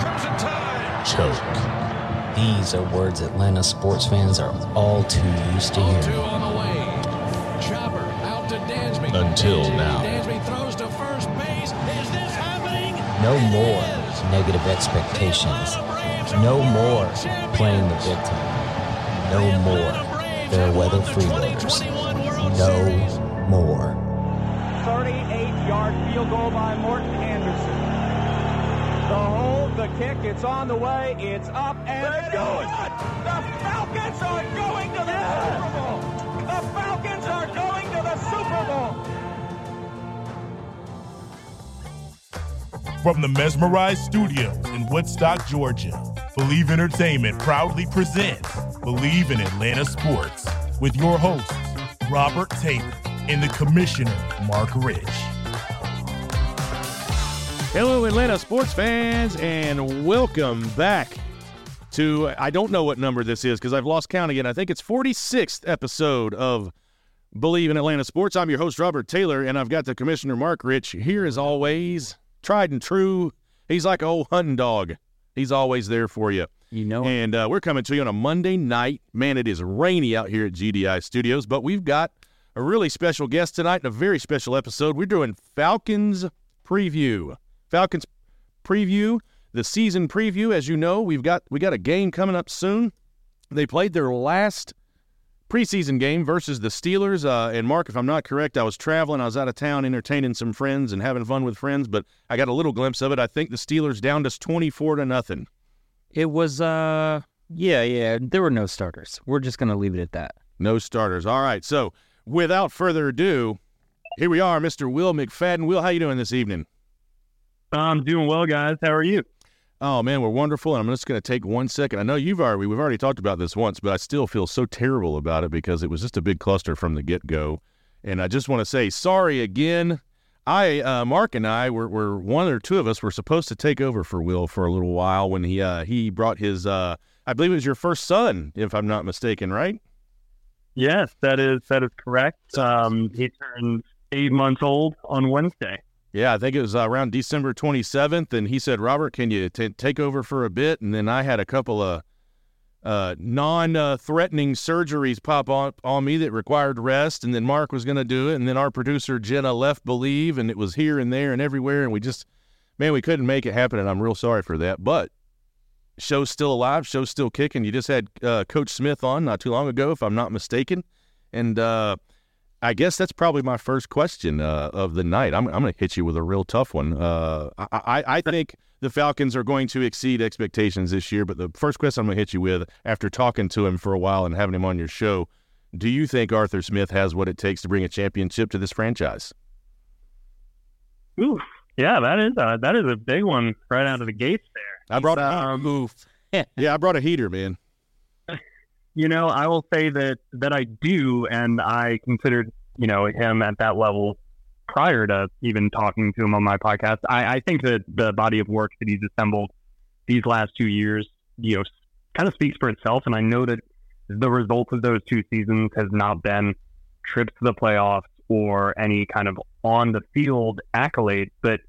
Crimson Tide. choke. These are words Atlanta sports fans are all too used to Two hearing. on the way. Chopper out to Dansby. Until now. Dansby throws to first base. Is this happening? No more negative expectations. No more playing the victim. No more fair weather won the freeloaders. 2021 World Series. No more. 38-yard field goal by Morten Andersen. The hold, the kick, it's on the way, it's up and good. The Falcons are going to the Super Bowl. The Falcons are going to the Super Bowl. From the Mesmerized Studios in Woodstock, Georgia, Bleav Entertainment proudly presents Bleav in Atlanta Sports with your hosts, Robert Taylor and the Commissioner, Mark Rich. Hello, Atlanta sports fans, and welcome back to I don't know what number this is because I've lost count again. I think it's 46th episode of Bleav in Atlanta Sports. I'm your host, Robert Taylor, and I've got the Commissioner Mark Rich here as always, tried and true. He's like a old hunting dog. He's always there for you. You know. And uh, we're coming to you on a Monday night. Man, it is rainy out here at GDI Studios, but we've got a really special guest tonight and a very special episode. We're doing Falcons preview. Falcons preview, the season preview. As you know, we've got we got a game coming up soon. They played their last preseason game versus the Steelers. Uh, and Mark, if I'm not correct, I was traveling. I was out of town entertaining some friends and having fun with friends, but I got a little glimpse of it. I think the Steelers downed us 24 to nothing. It was, uh, yeah, yeah. There were no starters. We're just gonna leave it at that. No starters. All right. So without further ado, here we are, Mr. Will McFadden. Will, how you doing this evening? I'm doing well, guys. How are you? Oh man, we're wonderful, and I'm just going to take one second. I know you've already we've already talked about this once, but I still feel so terrible about it because it was just a big cluster from the get go, and I just want to say sorry again. I, uh, Mark, and I were, were one or two of us were supposed to take over for Will for a little while when he uh, he brought his uh, I believe it was your first son, if I'm not mistaken, right? Yes, that is that is correct. Um, he turned eight months old on Wednesday. Yeah, I think it was uh, around December 27th, and he said, "Robert, can you t- take over for a bit?" And then I had a couple of uh, non-threatening surgeries pop on on me that required rest, and then Mark was going to do it, and then our producer Jenna left Bleav, and it was here and there and everywhere, and we just, man, we couldn't make it happen, and I'm real sorry for that. But show's still alive, show's still kicking. You just had uh, Coach Smith on not too long ago, if I'm not mistaken, and. Uh, I guess that's probably my first question uh, of the night. I'm, I'm going to hit you with a real tough one. Uh, I, I, I think the Falcons are going to exceed expectations this year, but the first question I'm going to hit you with, after talking to him for a while and having him on your show, do you think Arthur Smith has what it takes to bring a championship to this franchise? Ooh, yeah, that is a, that is a big one right out of the gates there. I brought a Um, yeah, I brought a heater, man. You know, I will say that that I do, and I considered you know him at that level prior to even talking to him on my podcast. I, I think that the body of work that he's assembled these last two years, you know, kind of speaks for itself. And I know that the result of those two seasons has not been trips to the playoffs or any kind of on the field accolades, but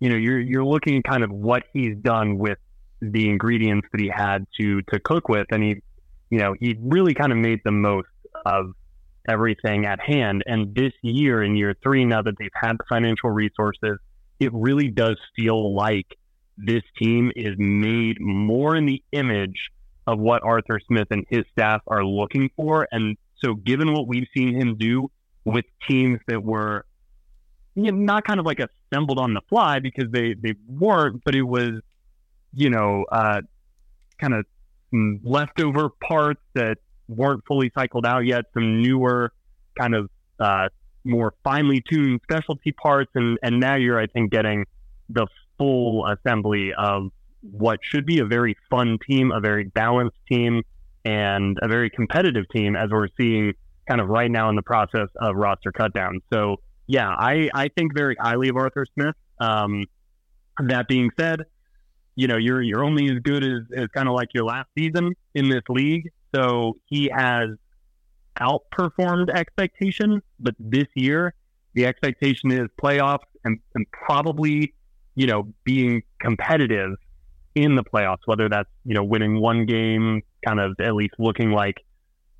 you know, you're you're looking at kind of what he's done with the ingredients that he had to to cook with, and he, you know, he really kind of made the most of everything at hand. And this year, in year three, now that they've had the financial resources, it really does feel like this team is made more in the image of what Arthur Smith and his staff are looking for. And so, given what we've seen him do with teams that were you know, not kind of like assembled on the fly because they they weren't, but it was you know uh, kind of leftover parts that weren't fully cycled out yet, some newer kind of uh, more finely tuned specialty parts, and and now you're I think getting the full assembly of what should be a very fun team, a very balanced team, and a very competitive team as we're seeing kind of right now in the process of roster cutdown. So yeah, I I think very highly of Arthur Smith. Um, that being said, you know you're you're only as good as, as kind of like your last season in this league. So he has outperformed expectation, but this year the expectation is playoffs and, and probably, you know, being competitive in the playoffs, whether that's, you know, winning one game, kind of at least looking like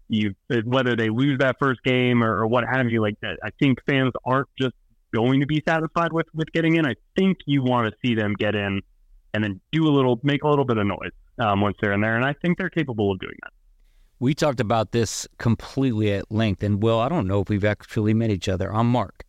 you, whether they lose that first game or, or what have you, like that. I think fans aren't just going to be satisfied with, with getting in. I think you want to see them get in and then do a little, make a little bit of noise um, once they're in there. And I think they're capable of doing that. We talked about this completely at length. And Will, I don't know if we've actually met each other. I'm Mark.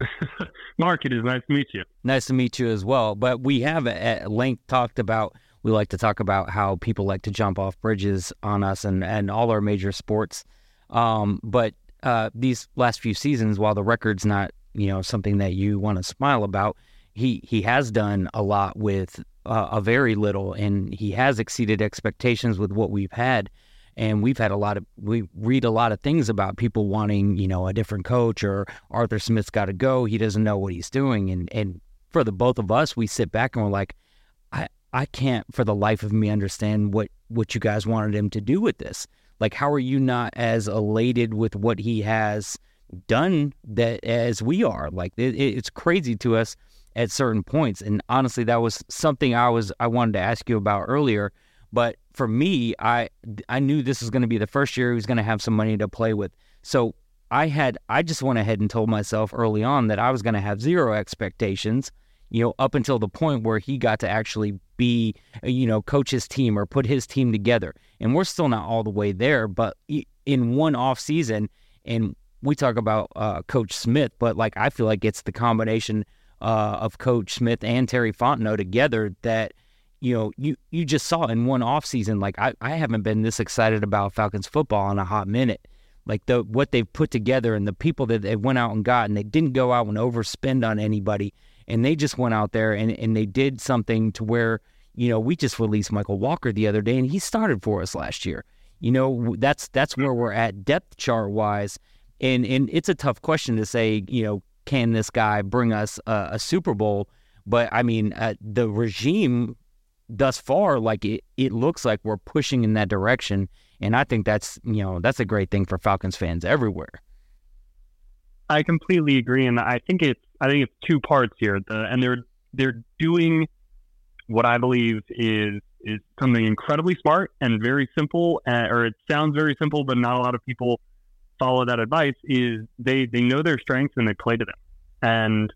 Mark, it is nice to meet you. Nice to meet you as well. But we have at length talked about, we like to talk about how people like to jump off bridges on us and, and all our major sports. Um, but uh, these last few seasons, while the record's not, you know, something that you want to smile about, he, he has done a lot with uh, a very little, and he has exceeded expectations with what we've had. And we've had a lot of we read a lot of things about people wanting you know a different coach or Arthur Smith's got to go. He doesn't know what he's doing. And and for the both of us we sit back and we're like I I can't for the life of me understand what what you guys wanted him to do with this. Like how are you not as elated with what he has done that as we are? Like it, it's crazy to us at certain points and honestly that was something I was I wanted to ask you about earlier but for me, I I knew this was going to be the first year he was going to have some money to play with. So I had I just went ahead and told myself early on that I was going to have zero expectations, you know, up until the point where he got to actually be, you know, coach his team or put his team together. And we're still not all the way there, but in one off season, and we talk about uh, Coach Smith, but like I feel like it's the combination uh, of Coach Smith and Terry Fontenot together that – you know, you you just saw in one off season, like I, I haven't been this excited about Falcons football in a hot minute. Like the what they've put together and the people that they went out and got, and they didn't go out and overspend on anybody, and they just went out there and, and they did something to where, you know, we just released Mykal Walker the other day, and he started for us last year. You know, that's that's where we're at depth chart wise, and and it's a tough question to say, you know, can this guy bring us a, a Super Bowl? But I mean, uh, the regime thus far, like it, it looks like we're pushing in that direction. And I think that's, you know, that's a great thing for Falcons fans everywhere. I completely agree. And I think it's, I think it's two parts here. The, and they're, they're doing what I believe is, is something incredibly smart and very simple, uh, or it sounds very simple, but not a lot of people follow that advice is they, they know their strengths and they play to them. And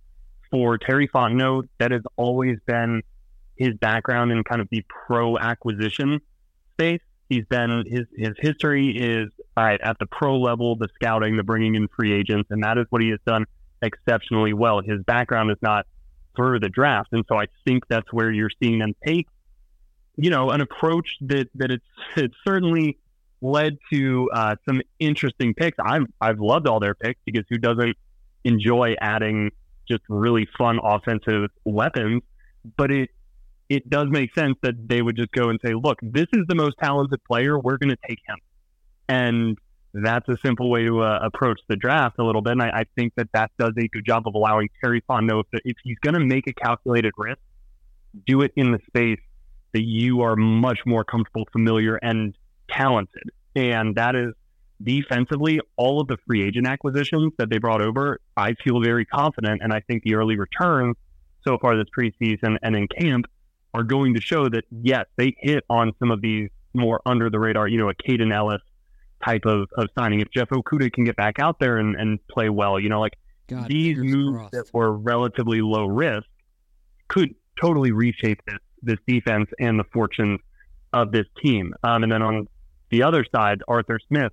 for Terry Fontenot, that has always been his background in kind of the pro acquisition space. He's been his his history is right, at the pro level, the scouting, the bringing in free agents, and that is what he has done exceptionally well. His background is not through the draft, and so I think that's where you're seeing them take, you know, an approach that that it's it's certainly led to uh, some interesting picks. I've I've loved all their picks because who doesn't enjoy adding just really fun offensive weapons? But it it does make sense that they would just go and say, look, this is the most talented player. We're going to take him. And that's a simple way to uh, approach the draft a little bit. And I, I, think that that does a good job of allowing Terry Fontenot, if, if he's going to make a calculated risk, do it in the space that you are much more comfortable, familiar, and talented. And that is defensively, all of the free agent acquisitions that they brought over, I feel very confident. And I think the early returns so far this preseason and in camp are going to show that yes, they hit on some of these more under the radar, you know, a Kaden Elliss type of, of signing. If Jeff Okudah can get back out there and, and play well, you know, like God, these moves crossed. that were relatively low risk could totally reshape this this defense and the fortunes of this team. Um, and then on the other side, Arthur Smith,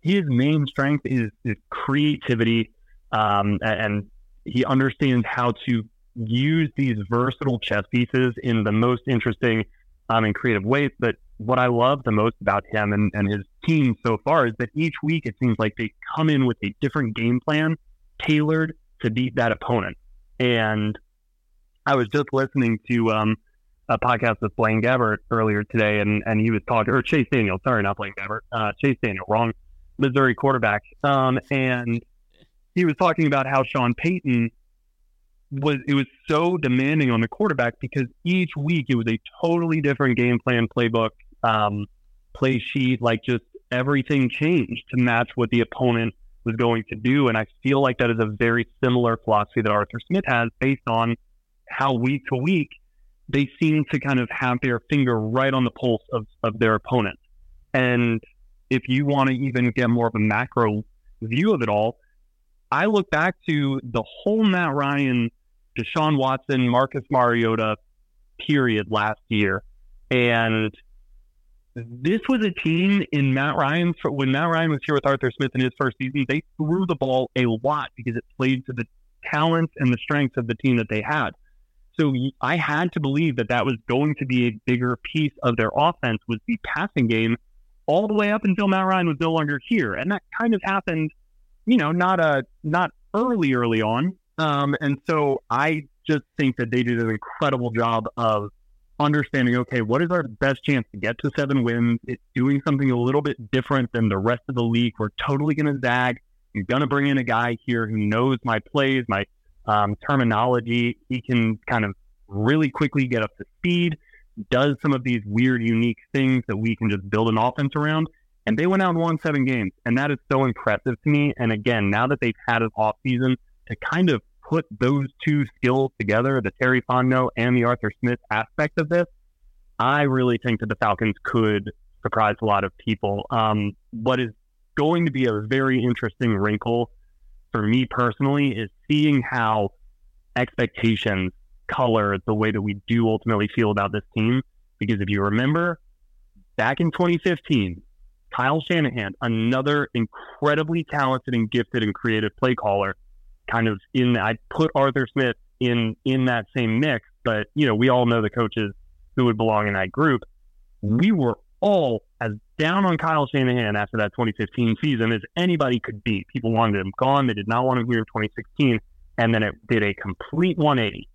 his main strength is, is creativity um, and he understands how to use these versatile chess pieces in the most interesting um, and creative ways. But what I love the most about him and, and his team so far is that each week it seems like they come in with a different game plan tailored to beat that opponent. And I was just listening to um, a podcast with Blaine Gabbert earlier today, and, and he was talking, or Chase Daniel, sorry, not Blaine Gabbert, uh, Chase Daniel, wrong, Missouri quarterback. Um, and he was talking about how Sean Payton was it was so demanding on the quarterback because each week it was a totally different game plan, playbook, um, play sheet, like just everything changed to match what the opponent was going to do. And I feel like that is a very similar philosophy that Arthur Smith has based on how week to week they seem to kind of have their finger right on the pulse of, of their opponent. And if you want to even get more of a macro view of it all, I look back to the whole Matt Ryan, Deshaun Watson, Marcus Mariota period last year. And this was a team in Matt Ryan's, when Matt Ryan was here with Arthur Smith in his first season, they threw the ball a lot because it played to the talents and the strengths of the team that they had. So I had to believe that that was going to be a bigger piece of their offense was the passing game all the way up until Matt Ryan was no longer here. And that kind of happened, you know, not a, not early, early on. Um, and so I just think that they did an incredible job of understanding, okay, what is our best chance to get to seven wins? It's doing something a little bit different than the rest of the league. We're totally going to zag. I'm going to bring in a guy here who knows my plays, my um, terminology. He can kind of really quickly get up to speed, does some of these weird, unique things that we can just build an offense around. And they went out and won seven games. And that is so impressive to me. And again, now that they've had an off season to kind of put those two skills together, the Terry Fontenot and the Arthur Smith aspect of this, I really think that the Falcons could surprise a lot of people. Um, what is going to be a very interesting wrinkle for me personally is seeing how expectations color the way that we do ultimately feel about this team. Because if you remember, back in 2015, Kyle Shanahan, another incredibly talented and gifted and creative play caller, kind of in I put Arthur Smith in in that same mix, but you know, we all know the coaches who would belong in that group. We were all as down on Kyle Shanahan after that 2015 season as anybody could be. People wanted him gone. They did not want him here in 2016. And then it did a complete 180.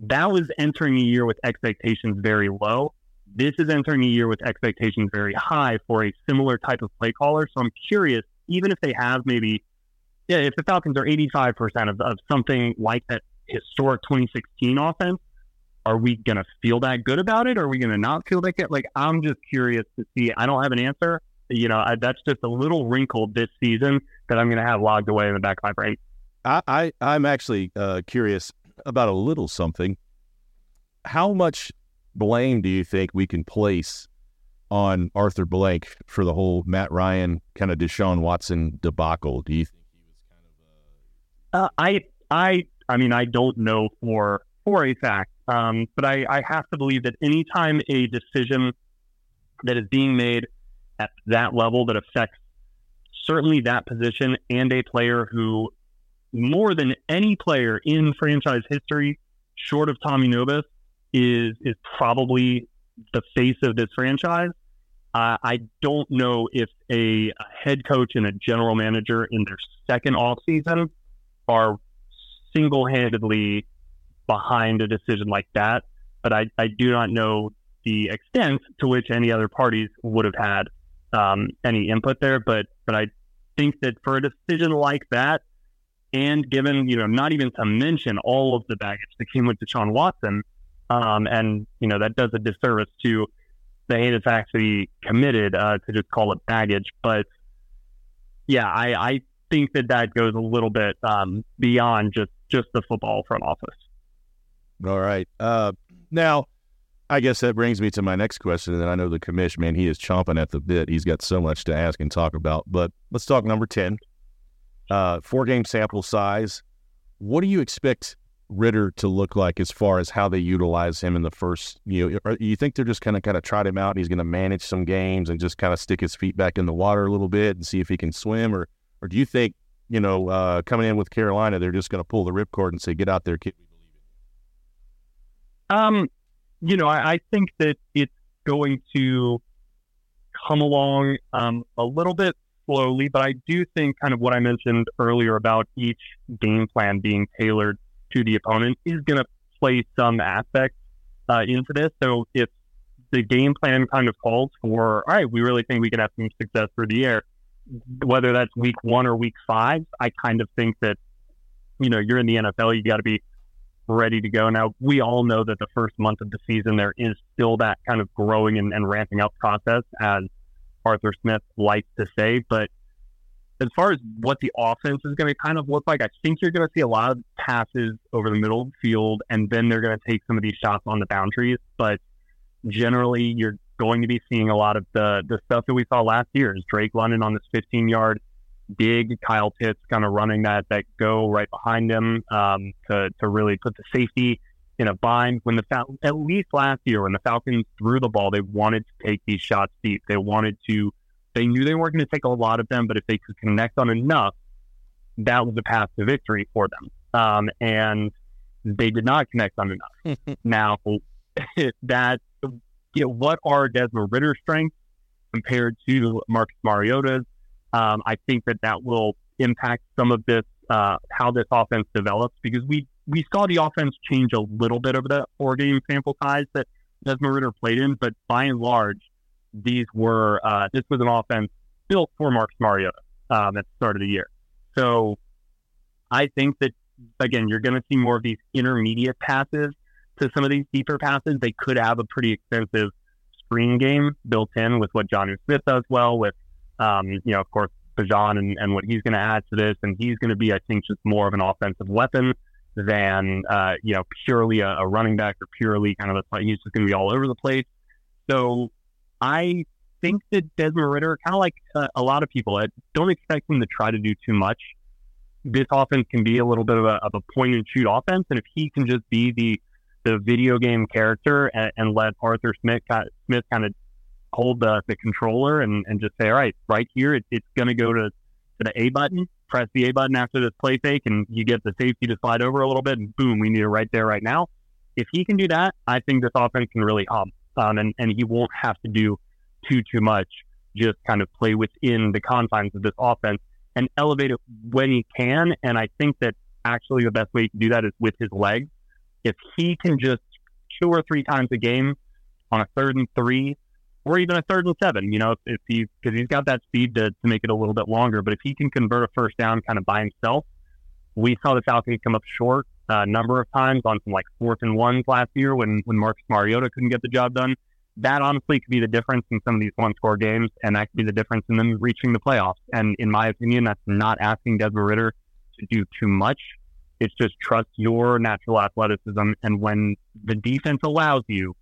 That was entering a year with expectations very low. This is entering a year with expectations very high for a similar type of play caller. So I'm curious, even if they have maybe, yeah, if the Falcons are 85% of, of something like that historic 2016 offense, are we going to feel that good about it? Or are we going to not feel that good? Like, I'm just curious to see. I don't have an answer. You know, I, that's just a little wrinkle this season that I'm going to have logged away in the back of my brain. I, I am actually uh, curious about a little something. How much blame do you think we can place on Arthur Blank for the whole Matt Ryan kind of Deshaun Watson debacle? Do you think he was kind of? Uh, I I I mean I don't know for for a fact um, but I, I have to believe that anytime a decision that is being made at that level that affects certainly that position and a player who, more than any player in franchise history, short of Tommy Nobis, is is probably the face of this franchise. Uh, I don't know if a, a, head coach and a general manager in their second off season are single handedly behind a decision like that. But I, I do not know the extent to which any other parties would have had um, any input there. But but I think that for a decision like that, and given you know not even to mention all of the baggage that came with Deshaun Watson, um, and you know that does a disservice to the heinous acts that he committed uh, to just call it baggage. But yeah, I, I think that that goes a little bit um, beyond just just the football front office. All right. Uh, now, I guess that brings me to my next question. And I know the commission, man, he is chomping at the bit. He's got so much to ask and talk about. But let's talk number 10. Uh, four game sample size. What do you expect Ridder to look like as far as how they utilize him in the first? You know, you think they're just kind of kind of tried him out? He's going to manage some games and just kind of stick his feet back in the water a little bit and see if he can swim, or or do you think you know, uh, coming in with Carolina, they're just going to pull the ripcord and say, "Get out there, kid." Um, you know, I, I think that it's going to come along um, a little bit slowly, but I do think kind of what I mentioned earlier about each game plan being tailored to the opponent is going to play some aspects uh, into this. So if the game plan kind of calls for, all right, we really think we can have some success through the air, whether that's week one or week five, I kind of think that, you know, you're in the NFL, you got to be ready to go. Now, we all know that the first month of the season, there is still that kind of growing and, and ramping up process, as Arthur Smith likes to say. But as far as what the offense is going to kind of look like, I think you're going to see a lot of passes over the middle of the field, and then they're going to take some of these shots on the boundaries. But generally, you're going to be seeing a lot of the the stuff that we saw last year. Is Drake London on this 15 yard dig, Kyle Pitts kind of running that that go right behind him um, to to really put the safety in a bind. When the Fal- at least last year when the Falcons threw the ball, they wanted to take these shots deep. They wanted to. They knew they weren't going to take a lot of them, but if they could connect on enough, that was the path to victory for them. Um, and they did not connect on enough. now, that you know, what are Desmond Ridder's strengths compared to Marcus Mariota's? Um, I think that that will impact some of this, uh, how this offense develops, because we we saw the offense change a little bit over the four game sample size that Desmond Ridder played in, but by and large, these were uh, this was an offense built for Marcus Mariota um, at the start of the year. So I think that again, you're going to see more of these intermediate passes to some of these deeper passes. They could have a pretty extensive screen game built in with what Jonnu Smith does well with um, you know, of course, Bijan and, and what he's going to add to this. And he's going to be, I think, just more of an offensive weapon than, uh, you know, purely a, a, running back or purely kind of a, he's just going to be all over the place. So I think that Desmond Ridder, kind of like uh, a lot of people, I don't expect him to try to do too much. This offense can be a little bit of a, of a point and shoot offense. And if he can just be the, the video game character and, and let Arthur Smith, Smith kind of hold the, the controller and, and just say, all right, right here, it, it's going to go to, to the A button, press the A button after this play fake, and you get the safety to slide over a little bit, and boom, we need it right there, right now. If he can do that, I think this offense can really hum, um, and, and he won't have to do too, too much, just kind of play within the confines of this offense and elevate it when he can. And I think that actually the best way to do that is with his legs. If he can just two or three times a game on a third and three or even a third and seven. You know, if, if he because he's got that speed to, to make it a little bit longer. But if he can convert a first down kind of by himself, we saw the Falcons come up short uh, a number of times on some like fourth and ones last year when when Marcus Mariota couldn't get the job done. That honestly could be the difference in some of these one score games, and that could be the difference in them reaching the playoffs. And in my opinion, that's not asking Desmond Ridder to do too much. It's just trust your natural athleticism, and when the defense allows you,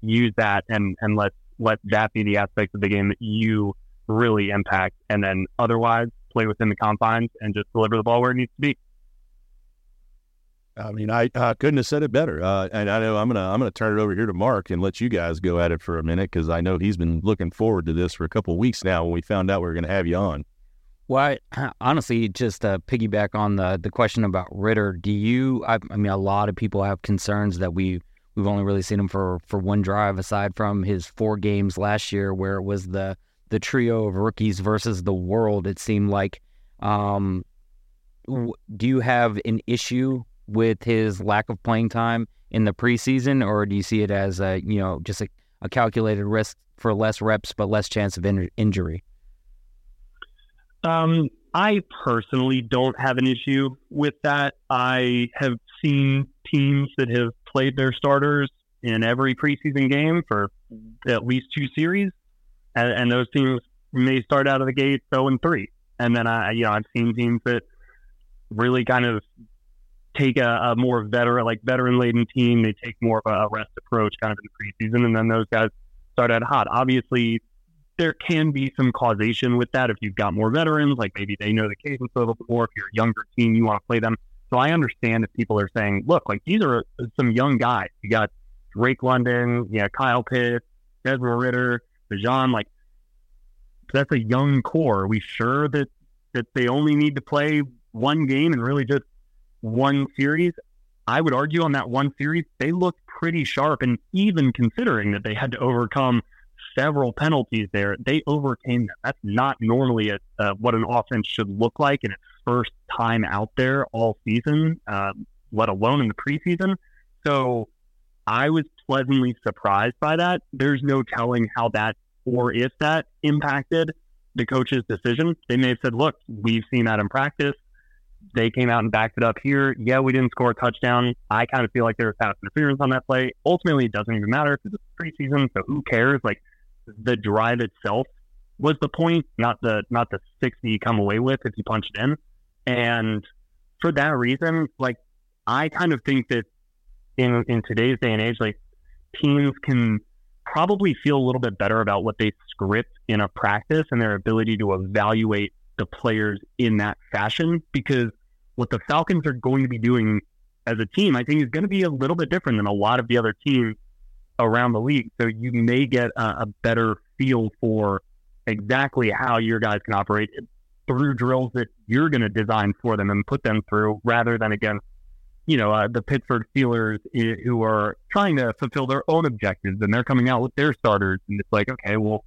use that and and let let that be the aspect of the game that you really impact, and then otherwise play within the confines and just deliver the ball where it needs to be. I mean, I uh, couldn't have said it better. Uh, and I know I'm gonna I'm gonna turn it over here to Mark and let you guys go at it for a minute because I know he's been looking forward to this for a couple of weeks now. When we found out we were going to have you on. Well, I, honestly, just uh, piggyback on the the question about Ridder. Do you? I, I mean, a lot of people have concerns that we We've only really seen him for for one drive, aside from his four games last year, where it was the the trio of rookies versus the world. It seemed like. Um, do you have an issue with his lack of playing time in the preseason, or do you see it as a you know just a, a calculated risk for less reps but less chance of in- injury? Um, I personally don't have an issue with that. I have seen teams that have played their starters in every preseason game for mm-hmm. at least two series, and, and those teams may start out of the gate 0 and 3. And then I, you know, I've seen teams that really kind of take a, a more veteran, like veteran laden team. They take more of a rest approach kind of in the preseason, and then those guys start out hot. Obviously, there can be some causation with that if you've got more veterans, like maybe they know the cadence a little bit more. If you're a younger team, you want to play them so I understand if people are saying, look, like these are some young guys. You got Drake London, yeah, Kyle Pitts, Desmond Ridder, Bijan, like that's a young core. Are we sure that that they only need to play one game and really just one series, I would argue on that one series, they looked pretty sharp. And even considering that they had to overcome several penalties there, they overcame them. That's not normally a, uh, what an offense should look like in its first time out there all season, uh, let alone in the preseason. So I was pleasantly surprised by that. There's no telling how that or if that impacted the coach's decision. They may have said, look, we've seen that in practice. They came out and backed it up here. Yeah, we didn't score a touchdown. I kind of feel like there was pass interference on that play. Ultimately, it doesn't even matter because it's preseason, so who cares? Like the drive itself was the point, not the not the sixty you come away with if you punch it in. And for that reason, like I kind of think that in in today's day and age, like teams can probably feel a little bit better about what they script in a practice and their ability to evaluate the players in that fashion because what the Falcons are going to be doing as a team, I think, is going to be a little bit different than a lot of the other teams around the league. So you may get a, a better feel for exactly how your guys can operate through drills that you're going to design for them and put them through rather than against you know, uh, the Pittsburgh Steelers who are trying to fulfill their own objectives and they're coming out with their starters. And it's like, okay, well,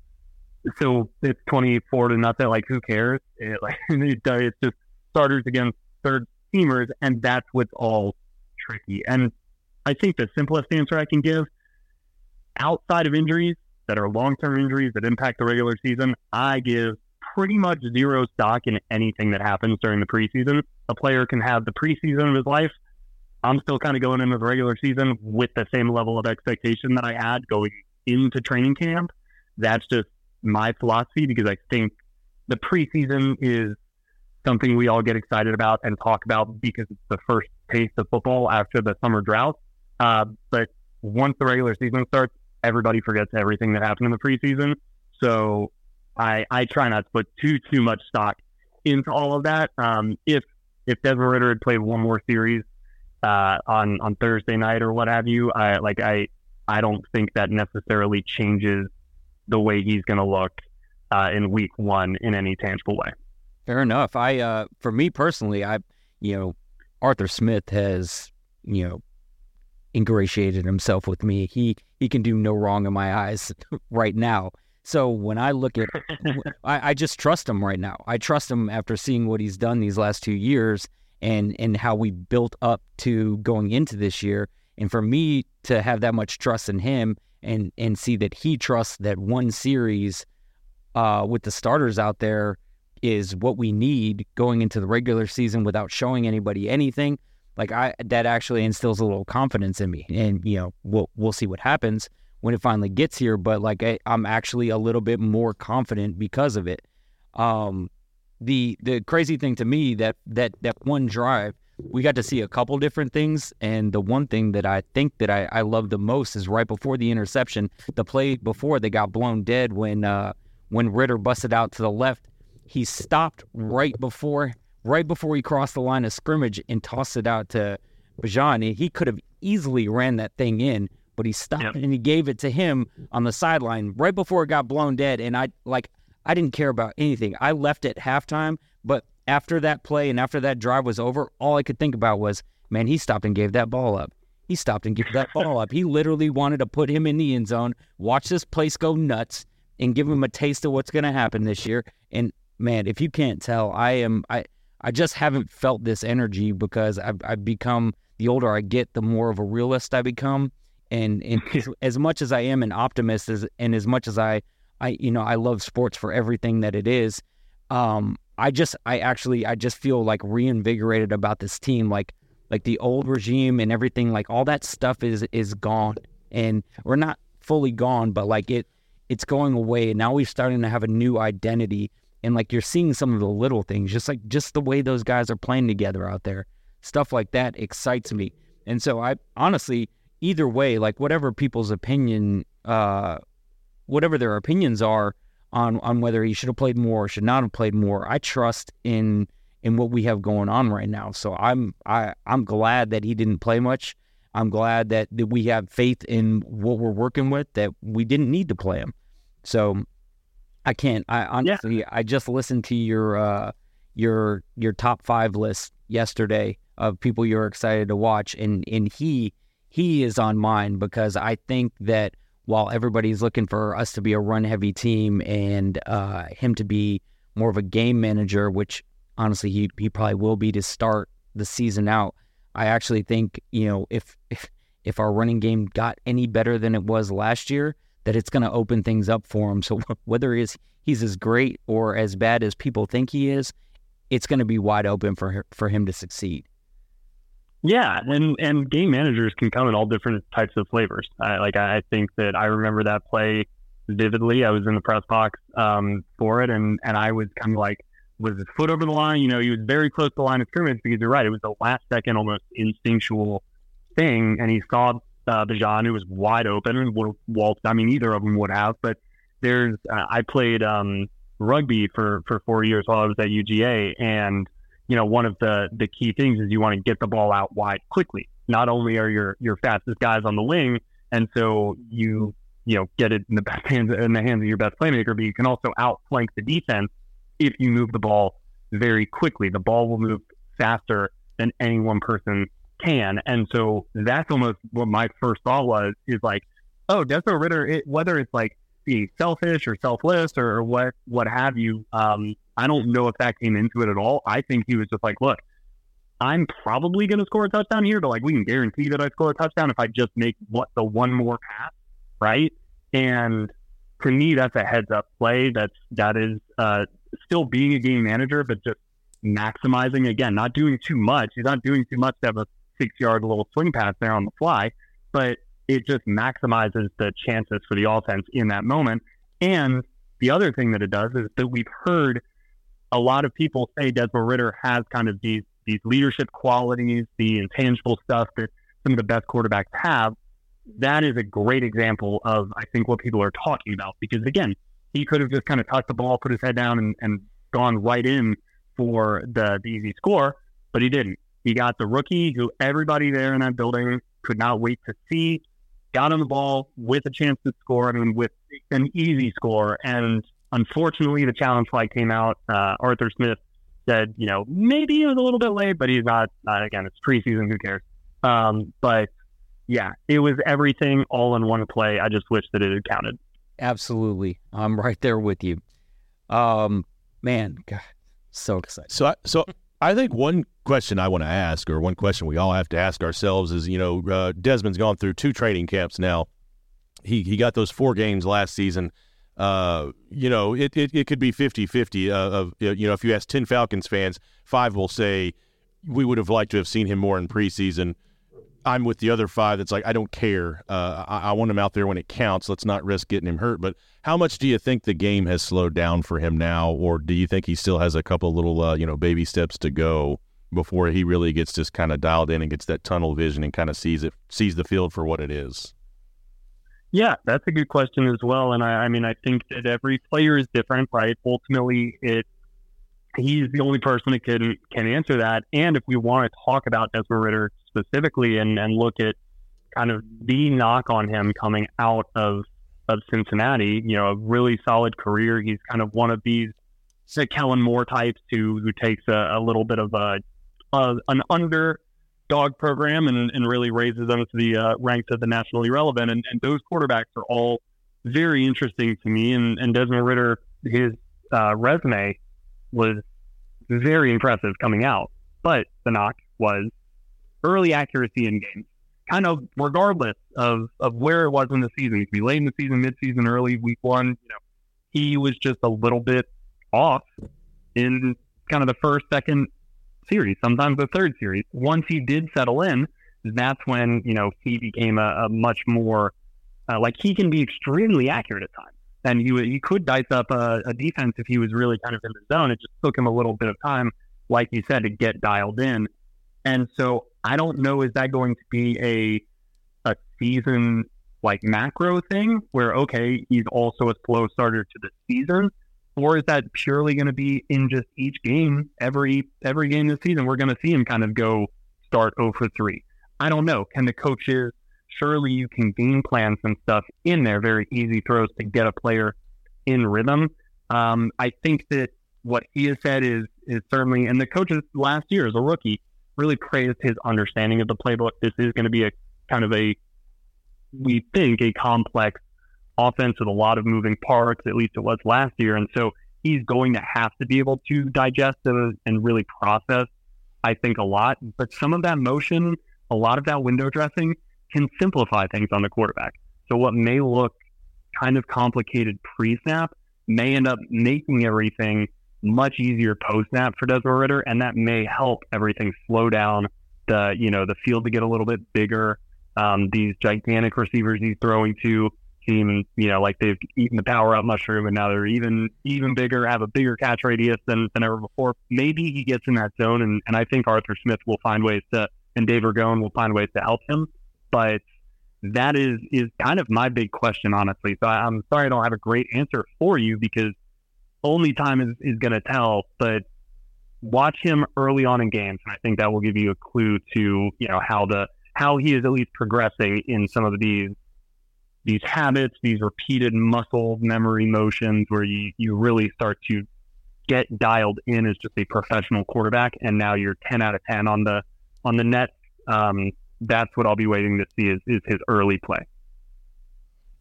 so it's 24 to nothing. Like, who cares? It, like, it's just starters against third teamers. And that's what's all tricky. And I think the simplest answer I can give outside of injuries that are long term injuries that impact the regular season, I give pretty much zero stock in anything that happens during the preseason. A player can have the preseason of his life I'm still kind of going into the regular season with the same level of expectation that I had going into training camp. That's just my philosophy because I think the preseason is something we all get excited about and talk about because it's the first taste of football after the summer drought. Uh, but once the regular season starts, everybody forgets everything that happened in the preseason. So I I try not to put too too much stock into all of that. Um, if if Desmond Ridder had played one more series uh, on on Thursday night or what have you. I like I I don't think that necessarily changes the way he's going to look uh, in Week One in any tangible way. Fair enough. I uh, for me personally, I you know Arthur Smith has you know ingratiated himself with me. He he can do no wrong in my eyes right now. So when I look at, I, I just trust him right now. I trust him after seeing what he's done these last two years and and how we built up to going into this year. And for me to have that much trust in him and and see that he trusts that one series uh, with the starters out there is what we need going into the regular season without showing anybody anything. Like I that actually instills a little confidence in me. And you know, we'll we'll see what happens when it finally gets here. But like I, I'm actually a little bit more confident because of it. Um, the the crazy thing to me that that that one drive we got to see a couple different things and the one thing that i think that i, I love the most is right before the interception the play before they got blown dead when uh when Ridder busted out to the left he stopped right before right before he crossed the line of scrimmage and tossed it out to Bijan. He could have easily ran that thing in, but he stopped yep. and he gave it to him on the sideline right before it got blown dead. And I like I didn't care about anything. I left at halftime, but after that play and after that drive was over, all I could think about was, man, he stopped and gave that ball up. He stopped and gave that ball up. He literally wanted to put him in the end zone, watch this place go nuts, and give him a taste of what's going to happen this year. And man, if you can't tell, I am I I just haven't felt this energy because I've I've become the older I get, the more of a realist I become. And and as much as I am an optimist, as, and as much as I I you know I love sports for everything that it is. Um, I just I actually I just feel like reinvigorated about this team. Like like the old regime and everything like all that stuff is is gone and we're not fully gone, but like it it's going away. And now we're starting to have a new identity. And like you're seeing some of the little things, just like just the way those guys are playing together out there. Stuff like that excites me. And so I honestly, either way, like whatever people's opinion uh, whatever their opinions are on on whether he should have played more or should not have played more. I trust in in what we have going on right now. So I'm I I'm glad that he didn't play much. I'm glad that, that we have faith in what we're working with that we didn't need to play him. So I can't I honestly yeah. I just listened to your uh your your top five list yesterday of people you're excited to watch, and and he he is on mine because I think that while everybody's looking for us to be a run heavy team and uh, him to be more of a game manager, which honestly he he probably will be to start the season out. I actually think you know if if if our running game got any better than it was last year, that it's going to open things up for him. So whether he's he's as great or as bad as people think he is, it's going to be wide open for for him to succeed. Yeah, and and game managers can come in all different types of flavors. I, like I think that I remember that play vividly. I was in the press box um, for it, and and I was kind of like, was his foot over the line? You know, he was very close to the line of scrimmage because you're right. It was the last second, almost instinctual thing, and he saw uh, Bijan, who was wide open and would. I mean, either of them would have, but there's uh, I played um, rugby for for four years while I was at UGA, and you know one of the the key things is you want to get the ball out wide quickly. Not only are your your fastest guys on the wing, and so you you know get it in the best hands in the hands of your best playmaker, but you can also outflank the defense if you move the ball very quickly. The ball will move faster than any one person can. And so that's almost what my first thought was is like, oh, Desmond Ridder. it, whether it's like being selfish or selfless or, what what have you, um, I don't know if that came into it at all. I think he was just like, look, I'm probably going to score a touchdown here, but like we can guarantee that I score a touchdown if I just make what the one more pass, right? And to me, that's a heads up play. That's that is uh, still being a game manager, but just maximizing again, not doing too much. He's not doing too much to have a six yard little swing pass there on the fly, but it just maximizes the chances for the offense in that moment. And the other thing that it does is that we've heard a lot of people say Desmond Ridder has kind of these these leadership qualities, the intangible stuff that some of the best quarterbacks have. That is a great example of I think what people are talking about because again, he could have just kind of tucked the ball, put his head down, and, and gone right in for the, the easy score, but he didn't. He got the rookie who everybody there in that building could not wait to see, got on the ball with a chance to score. I mean, with an easy score. And unfortunately, the challenge flag came out. Uh, Arthur Smith said, you know, maybe it was a little bit late, but he's not, not again, it's preseason. Who cares? Um, but yeah, it was everything all in one play. I just wish that it had counted. Absolutely. I'm right there with you. Um, man, God, so excited. So, I, so I think one question I want to ask, or one question we all have to ask ourselves, is you know, uh, Desmond's gone through two training camps now. He he got those four games last season. Uh, you know, it, it, it could be 50 50 uh, of, you know, if you ask 10 Falcons fans, five will say we would have liked to have seen him more in preseason. I'm with the other five that's like, I don't care. Uh, I, I, want him out there when it counts. Let's not risk getting him hurt. But how much do you think the game has slowed down for him now, or do you think he still has a couple little, uh, you know, baby steps to go before he really gets just kind of dialed in and gets that tunnel vision and kind of sees it, sees the field for what it is? Yeah, that's a good question as well. And I, I mean, I think that every player is different, right? Ultimately, it he's the only person that can can answer that. And if we want to talk about Desmond Ridder specifically and, and look at kind of the knock on him coming out of of Cincinnati, you know, a really solid career. He's kind of one of these Kellen Moore types who who takes a, a little bit of a, a an underdog program and, and really raises them to the uh, ranks of the nationally relevant. And, and those quarterbacks are all very interesting to me. And, and Desmond Ridder, his uh, resume was very impressive coming out. But the knock was early accuracy in games. Kind of regardless of, of where it was in the season. It could be late in the season, mid season, early week one. You know, he was just a little bit off in kind of the first, second series, sometimes the third series. Once he did settle in, that's when, you know, he became a, a much more uh, like he can be extremely accurate at times and he he could dice up a, a, defense if he was really kind of in the zone. It just took him a little bit of time, like you said, to get dialed in. And so I don't know is that going to be a a season like macro thing where okay he's also a slow starter to the season, or is that purely going to be in just each game every every game this season we're going to see him kind of go start 0 for three. I don't know. Can the coaches surely you can game plan some stuff in there, very easy throws to get a player in rhythm. Um, I think that what he has said is is certainly, and the coaches last year as a rookie really praised his understanding of the playbook. This is going to be a kind of a, we think, a complex offense with a lot of moving parts. At least it was last year, and so he's going to have to be able to digest and, and really process. I think a lot, but some of that motion, a lot of that window dressing can simplify things on the quarterback. So what may look kind of complicated pre-snap may end up making everything much easier post-snap for Desmond Ridder, and that may help everything slow down the you know the field to get a little bit bigger. Um, these gigantic receivers he's throwing to seem you know like they've eaten the power up mushroom, and now they're even even bigger, have a bigger catch radius than, than ever before. Maybe he gets in that zone, and, and I think Arthur Smith will find ways to, and Dave Ragone will find ways to help him. But that is is kind of my big question, honestly. So I, am sorry I don't have a great answer for you because only time is, is going to tell. But watch him early on in games, and I think that will give you a clue to you know how the how he is at least progressing in some of these these habits, these repeated muscle memory motions, where you you really start to get dialed in as just a professional quarterback, and now you're 10 out of 10 on the on the net. Um, that's what I'll be waiting to see is, is his early play.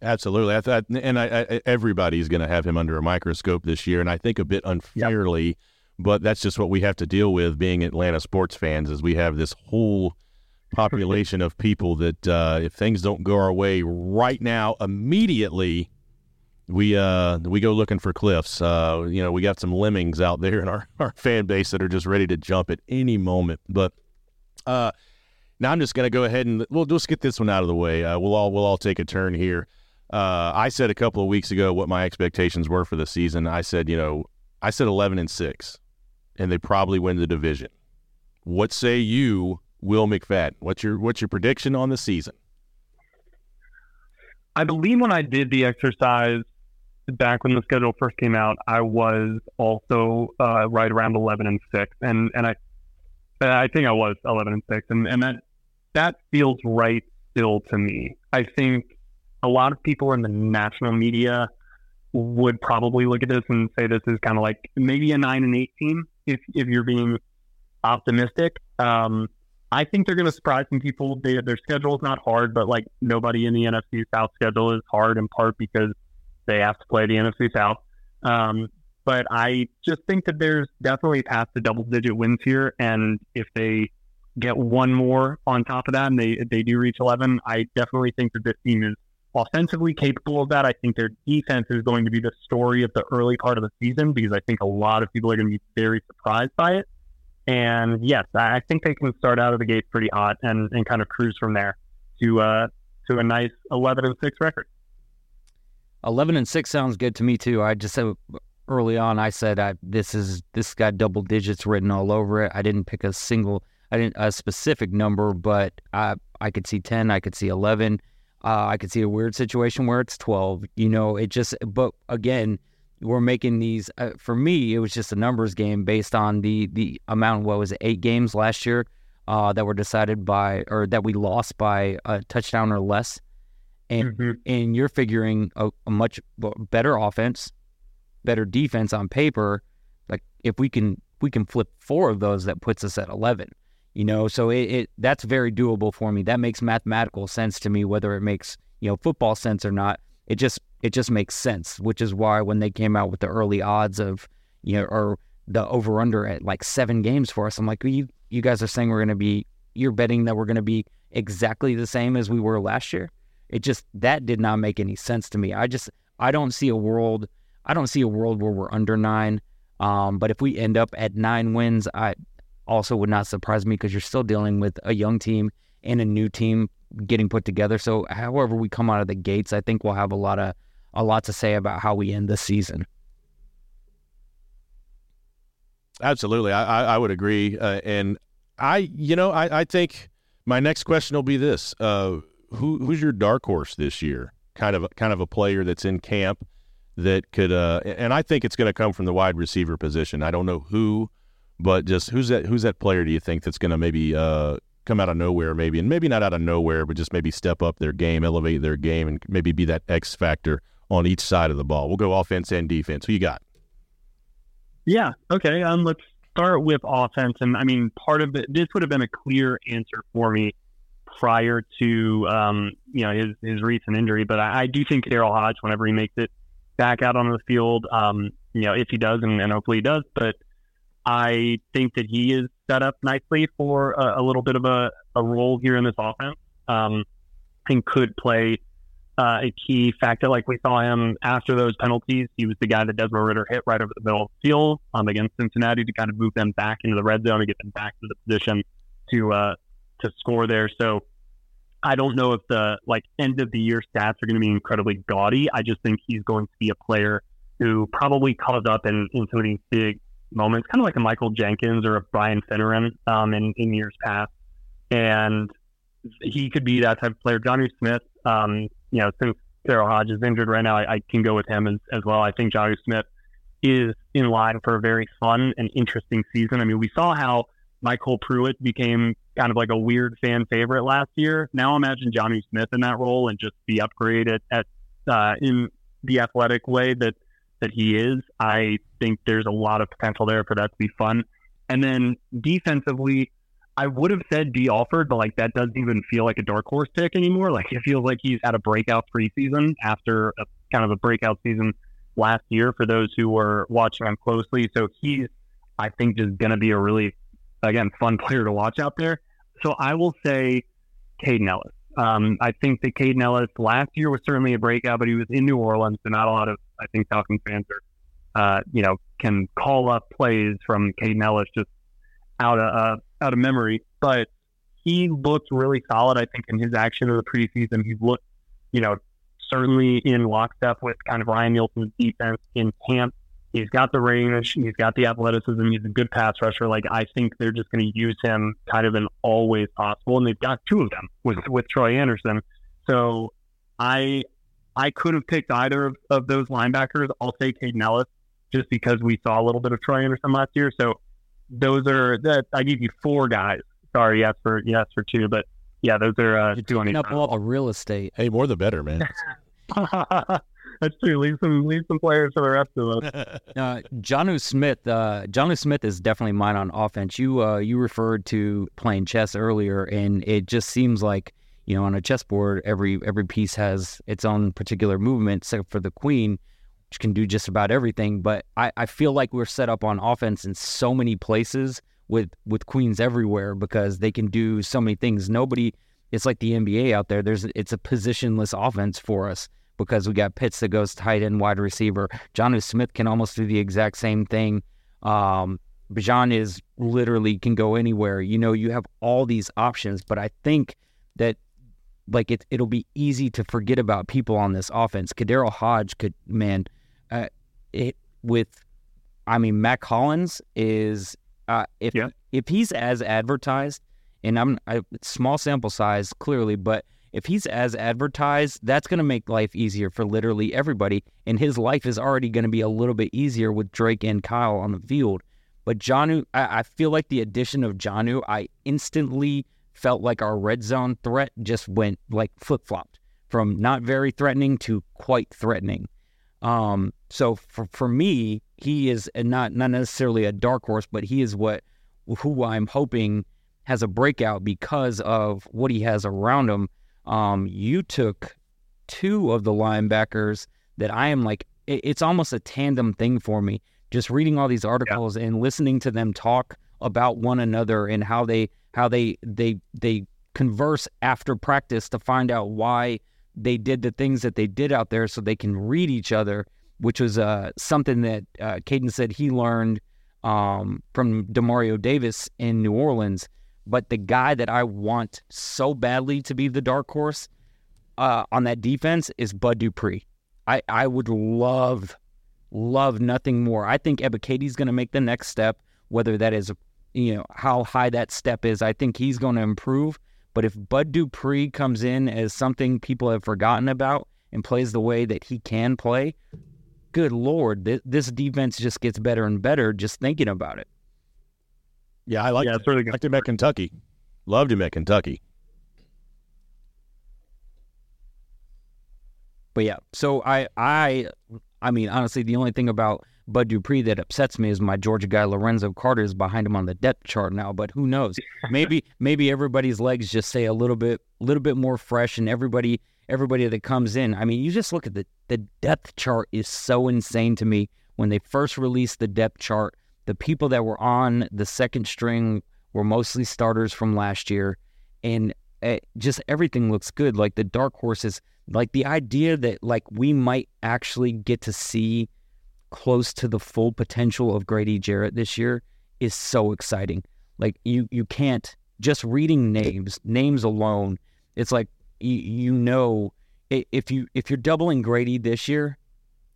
Absolutely, I thought, and I, I, everybody's going to have him under a microscope this year, and I think a bit unfairly, yep. but that's just what we have to deal with being Atlanta sports fans. Is we have this whole population of people that uh, if things don't go our way right now, immediately, we uh, we go looking for cliffs. Uh, you know, we got some lemmings out there in our, our fan base that are just ready to jump at any moment. But uh, now I'm just going to go ahead and we'll just get this one out of the way. Uh, we'll all we'll all take a turn here. Uh, I said a couple of weeks ago what my expectations were for the season. I said, you know, I said 11 and six, and they probably win the division. What say you, Will McFadden? What's your what's your prediction on the season? I believe when I did the exercise back when the schedule first came out, I was also uh, right around 11 and six, and and I I think I was 11 and six, and and that that feels right still to me. I think a lot of people in the national media would probably look at this and say this is kind of like maybe a nine and eight team if if you're being optimistic. Um, I think they're going to surprise some people. They, their schedule is not hard, but like nobody in the NFC South schedule is hard in part because they have to play the NFC South. Um, but I just think that there's definitely path to double digit wins here, and if they get one more on top of that and they they do reach 11, I definitely think that this team is offensively capable of that. I think their defense is going to be the story of the early part of the season because I think a lot of people are going to be very surprised by it. And yes, I think they can start out of the gate pretty hot and, and kind of cruise from there to uh, to a nice 11 and 6 record. 11 and 6 sounds good to me too. I just said early on I said I, this is this got double digits written all over it. I didn't pick a single I didn't a specific number, but I I could see 10, I could see 11. Uh, I could see a weird situation where it's 12. You know, it just, but again, we're making these, uh, for me, it was just a numbers game based on the, the amount, what was it, eight games last year uh, that were decided by, or that we lost by a touchdown or less. And, mm-hmm. and you're figuring a, a much better offense, better defense on paper. Like if we can, we can flip four of those, that puts us at 11 you know? So it, it, that's very doable for me. That makes mathematical sense to me whether it makes you know football sense or not. It just it just makes sense which is why when they came out with the early odds of you know or the over under at like seven games for us i'm like you you guys are saying we're going to be you're betting that we're going to be exactly the same as we were last year? It just that did not make any sense to me. I just i don't see a world i don't see a world where we're under nine. Um, but if we end up at nine wins, I also would not surprise me because you're still dealing with a young team and a new team getting put together. So however we come out of the gates, I think we'll have a lot of a lot to say about how we end the season. Absolutely, I, I would agree, uh, and I, you know, I, I think my next question will be this: uh, Who who's your dark horse this year? Kind of kind of a player that's in camp that could, uh, and I think it's going to come from the wide receiver position. I don't know who but just who's that? Who's that player? Do you think that's going to maybe uh, come out of nowhere, maybe, and maybe not out of nowhere, but just maybe step up their game, elevate their game, and maybe be that X factor on each side of the ball? We'll go offense and defense. Who you got? Yeah. Okay. Um. Let's start with offense, and I mean, part of it, this would have been a clear answer for me prior to um, you know his his recent injury. But I, I do think KhaDarel Hodge, whenever he makes it back out on the field, um, you know, if he does, and, and hopefully he does, but I think that he is set up nicely for a, a little bit of a, a role here in this offense, um, and could play uh, a key factor. Like we saw him after those penalties, he was the guy that Desmond Ridder hit right over the middle of the field um, against Cincinnati to kind of move them back into the red zone and get them back to the position to uh, to score there. So I don't know if the like end of the year stats are going to be incredibly gaudy. I just think he's going to be a player who probably comes up in, in some of these big moments, kind of like a Michael Jenkins or a Brian Finneran um, in, in years past. And he could be that type of player. Jonnu Smith, um, you know, since KhaDarel Hodge is injured right now, I, I, can go with him as, as well. I think Jonnu Smith is in line for a very fun and interesting season. I mean, we saw how MyCole Pruitt became kind of like a weird fan favorite last year. Now imagine Jonnu Smith in that role and just be upgraded at uh, in the athletic way that that he is. I think there's a lot of potential there for that to be fun. And then defensively, I would have said Dee Alford, but like that doesn't even feel like a dark horse pick anymore. Like it feels like he's had a breakout preseason after a, kind of a breakout season last year for those who were watching him closely. So he's, I think, just going to be a really, again, fun player to watch out there. So I will say Kaden Elliss. Um, I think that Kaden Elliss last year was certainly a breakout, but he was in New Orleans, so not a lot of I think Falcons fans are, uh, you know, can call up plays from Kaden Elliss just out of uh, out of memory. But he looked really solid. I think in his action of the preseason, he looked, you know, certainly in lockstep with kind of Ryan Nielsen's defense in camp. He's got the range, he's got the athleticism, he's a good pass rusher. Like I think they're just going to use him kind of in all ways possible, and they've got two of them with with Troy Andersen. So I I could have picked either of, of those linebackers. I'll say Kaden Elliss just because we saw a little bit of Troy Andersen last year. So those are that I give you four guys. Sorry, yes for yes for two, but yeah, those are uh, You're two up all the real estate. Hey, more the better, man. That's true. Leave some leave some players for the rest of us. uh, Jonnu Smith. Uh, Smith is definitely mine on offense. You uh, you referred to playing chess earlier, and it just seems like you know on a chessboard, every every piece has its own particular movement, except for the queen, which can do just about everything. But I, I feel like we're set up on offense in so many places with with queens everywhere because they can do so many things. Nobody. It's like the NBA out there. There's it's a positionless offense for us because we got Pitts that goes tight end, wide receiver. Jonnu Smith can almost do the exact same thing. Um, Bijan is literally can go anywhere. You know, you have all these options, but I think that like it, it'll be easy to forget about people on this offense. KhaDarel Hodge could, man, uh, it with, I mean, Mack Hollins is uh, if yeah. if he's as advertised, and I'm a small sample size clearly, but if he's as advertised, that's going to make life easier for literally everybody. And his life is already going to be a little bit easier with Drake and Kyle on the field. But Jonnu, I, I feel like the addition of Jonnu, I instantly felt like our red zone threat just went like flip flopped from not very threatening to quite threatening. Um, so for for me, he is not not necessarily a dark horse, but he is what who I'm hoping has a breakout because of what he has around him um, you took two of the linebackers that I am like, it, it's almost a tandem thing for me. Just reading all these articles yeah. and listening to them talk about one another and how they how they they they converse after practice to find out why they did the things that they did out there, so they can read each other, which was uh, something that uh, Kaden said he learned um, from Demario Davis in New Orleans but the guy that I want so badly to be the dark horse uh, on that defense is Bud Dupree. I, I would love, love nothing more. I think Ebiketie's going to make the next step, whether that is, you know, how high that step is. I think he's going to improve. But if Bud Dupree comes in as something people have forgotten about and plays the way that he can play, good Lord, th- this defense just gets better and better just thinking about it. Yeah, I like. Yeah, it's really good. Liked him at Kentucky. Loved him at Kentucky. But yeah, so I I I mean honestly, the only thing about Bud Dupree that upsets me is my Georgia guy Lorenzo Carter is behind him on the depth chart now. But who knows? maybe maybe everybody's legs just say a little bit little bit more fresh, and everybody everybody that comes in. I mean, you just look at the the depth chart is so insane to me. When they first released the depth chart, the people that were on the second string were mostly starters from last year, and it, just everything looks good. Like the dark horses, like the idea that like we might actually get to see close to the full potential of Grady Jarrett this year is so exciting. Like you you can't just reading names, names alone. It's like you, you know if you if you're doubling Grady this year,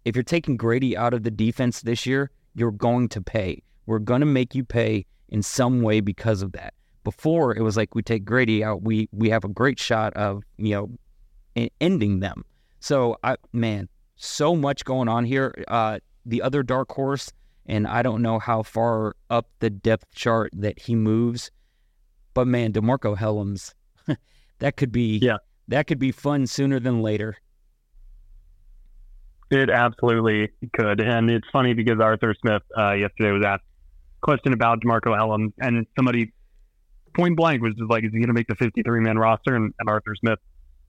if you're taking Grady out of the defense this year, you're going to pay. We're going to make you pay in some way because of that. Before it was like we take Grady out, we we have a great shot of you know ending them. So I man, so much going on here. Uh, the other dark horse, and I don't know how far up the depth chart that he moves, but man, DeMarco Hellams, that could be yeah. that could be fun sooner than later. It absolutely could, and it's funny because Arthur Smith uh, yesterday was asked a question about DeMarco Hellams, and somebody point blank was just like, "Is he going to make the 53 man roster?" And, and, Arthur Smith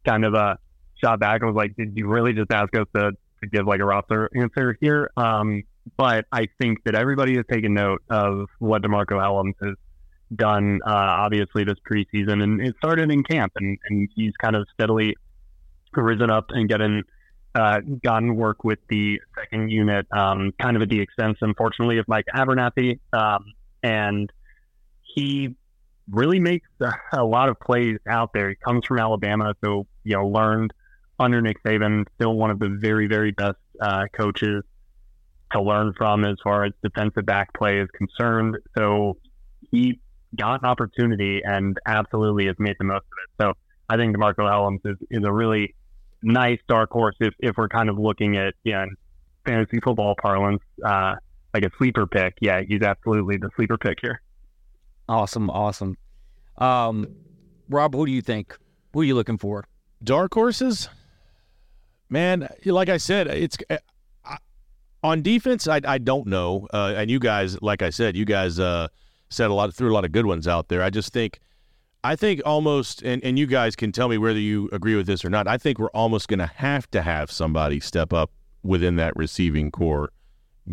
kind of uh, shot back and was like, "Did you really just ask us to to give like a roster answer here. Um, but I think that everybody has taken note of what DeMarco Hellams has done, uh, obviously, this preseason. And it started in camp, and, and he's kind of steadily risen up and getting uh, gotten work with the second unit, um, kind of at the expense, unfortunately, of Micah Abernathy. Um, and he really makes a, lot of plays out there. He comes from Alabama, so, you know, learned – under Nick Saban, still one of the very, very best uh, coaches to learn from as far as defensive back play is concerned. So he got an opportunity and absolutely has made the most of it. So I think DeMarco Hellams is, is a really nice dark horse if, if we're kind of looking at, yeah, you know, fantasy football parlance, uh, like a sleeper pick. Yeah, he's absolutely the sleeper pick here. Awesome, awesome. Um, Rob, who do you think? Who are you looking for? Dark horses? Man, like I said, it's uh, on defense. I, I don't know, uh, and you guys, like I said, you guys uh, said a lot, threw a lot of good ones out there. I just think, I think almost, and, and you guys can tell me whether you agree with this or not. I think we're almost going to have to have somebody step up within that receiving core,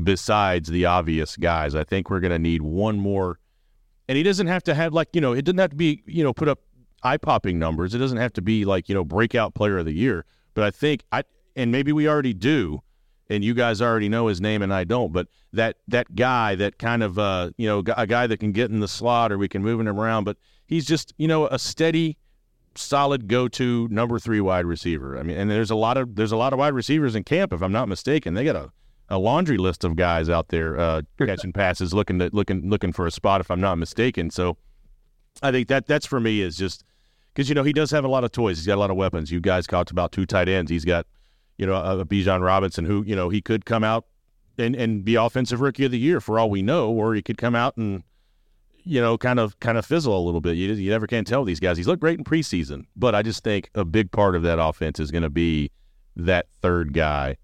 besides the obvious guys. I think we're going to need one more, and he doesn't have to have like you know, it doesn't have to be you know put up eye popping numbers. It doesn't have to be like you know breakout player of the year but I think I and maybe we already do, and you guys already know his name and I don't. But that that guy, that kind of uh, you know a guy that can get in the slot or we can move him around, but he's just you know a steady, solid go-to number three wide receiver. I mean, and there's a lot of there's a lot of wide receivers in camp, if I'm not mistaken. They got a a laundry list of guys out there uh, catching passes, looking to, looking looking for a spot, if I'm not mistaken. So, I think that that's for me is just because you know he does have a lot of toys. He's got a lot of weapons. You guys talked about two tight ends. He's got you know a, a Bijan Robinson who you know he could come out and and be offensive rookie of the year for all we know, or he could come out and you know kind of kind of fizzle a little bit. You you never can tell these guys. He's looked great in preseason, but I just think a big part of that offense is going to be that third guy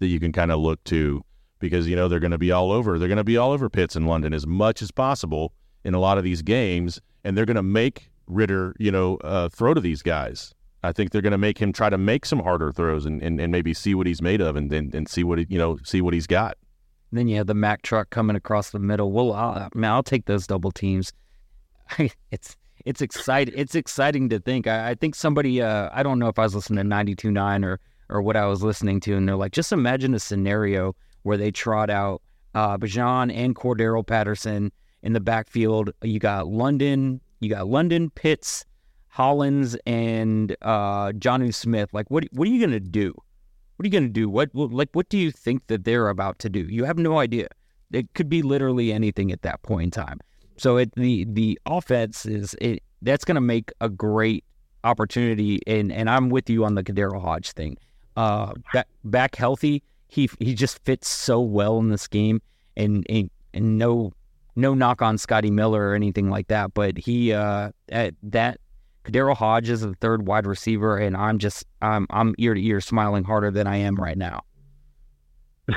that you can kind of look to because you know they're going to be all over. They're going to be all over Pitts in London as much as possible in a lot of these games, and they're going to make Ridder, you know, uh, throw to these guys. I think they're going to make him try to make some harder throws and, and, and maybe see what he's made of and, and, and see what you know see what he's got. Then you have the Mack truck coming across the middle. Well, I'll, man, I'll take those double teams. it's it's exciting. It's exciting to think. I, I think somebody. Uh, I don't know if I was listening to 92.9 or or what I was listening to, and they're like, just imagine a scenario where they trot out uh, Bijan and Cordarrelle Patterson in the backfield. You got London, you got London, Pitts, Hollins, and uh, Jonnu Smith. Like, what what are you gonna do? What are you gonna do? What, like what do you think that they're about to do? You have no idea. It could be literally anything at that point in time. So it the the offense is it that's gonna make a great opportunity. And and I'm with you on the KhaDarel Hodge thing. Uh, back back healthy, he he just fits so well in this game, and and, and no no knock on Scotty Miller or anything like that, but he uh, at that KhaDarel Hodge is the third wide receiver, and I'm just I'm I'm ear to ear smiling harder than I am right now.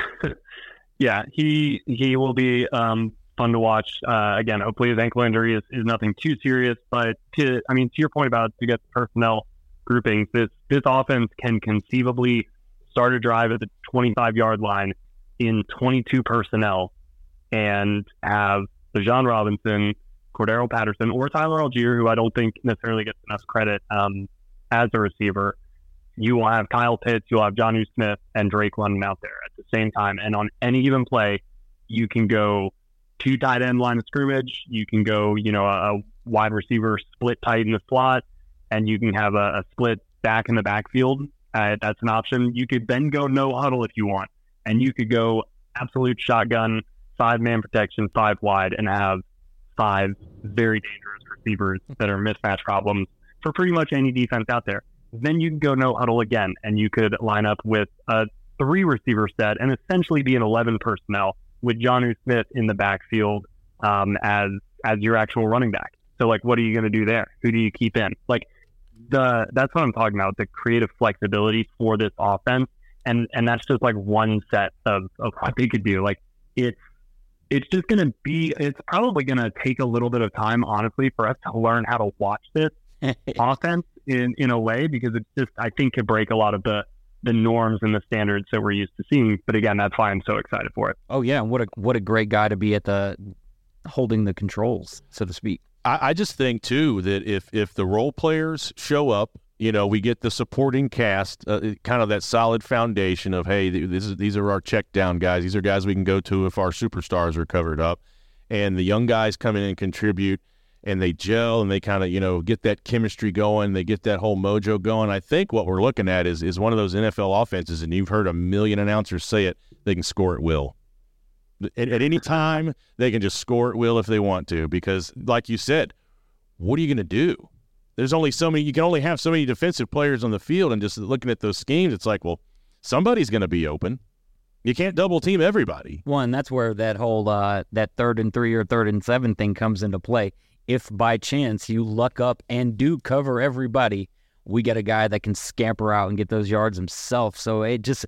Yeah, he he will be um, fun to watch. Uh, again, hopefully his ankle injury is, is nothing too serious. But to I mean to your point about to get the personnel groupings, this this offense can conceivably start a drive at the 25 yard line in 22 personnel and have Bijan Robinson, Cordarrelle Patterson, or Tyler Allgeier, who I don't think necessarily gets enough credit um, as a receiver. You will have Kyle Pitts, you'll have Jonnu Smith, and Drake London out there at the same time. And on any given play, you can go two tight end line of scrimmage. You can go, you know, a, a wide receiver split tight in the slot, and you can have a, a split back in the backfield. Uh, that's an option. You could then go no huddle if you want, and you could go absolute shotgun, five man protection, five wide, and have five very dangerous receivers that are mismatch problems for pretty much any defense out there. Then you can go no huddle again, and you could line up with a three receiver set and essentially be an 11 personnel with Jonnu Smith in the backfield um, as as your actual running back. So like, what are you going to do there? Who do you keep in? Like the that's what I'm talking about. The creative flexibility for this offense, and and that's just like one set of of what they could do. Like it's it's just going to be. It's probably going to take a little bit of time, honestly, for us to learn how to watch this offense in in a way because it's just I think could break a lot of the the norms and the standards that we're used to seeing. But again, that's why I'm so excited for it. Oh yeah, what a what a great guy to be at the holding the controls, so to speak. I, I just think too that if if the role players show up, you know, we get the supporting cast, uh, kind of that solid foundation of hey, is these are our check down guys. These are guys we can go to if our superstars are covered up, and the young guys come in and contribute and they gel and they kind of you know get that chemistry going. They get that whole mojo going. I think what we're looking at is is one of those nfl offenses and you've heard a million announcers say it they can score at will. At, at any time they can just score at will if they want to because like you said what are you going to do there's only so many you can only have so many defensive players on the field and just looking at those schemes it's like well somebody's going to be open you can't double team everybody. One, that's where that whole uh, that third and three or third and seven thing comes into play if by chance you luck up and do cover everybody, we get a guy that can scamper out and get those yards himself. So it just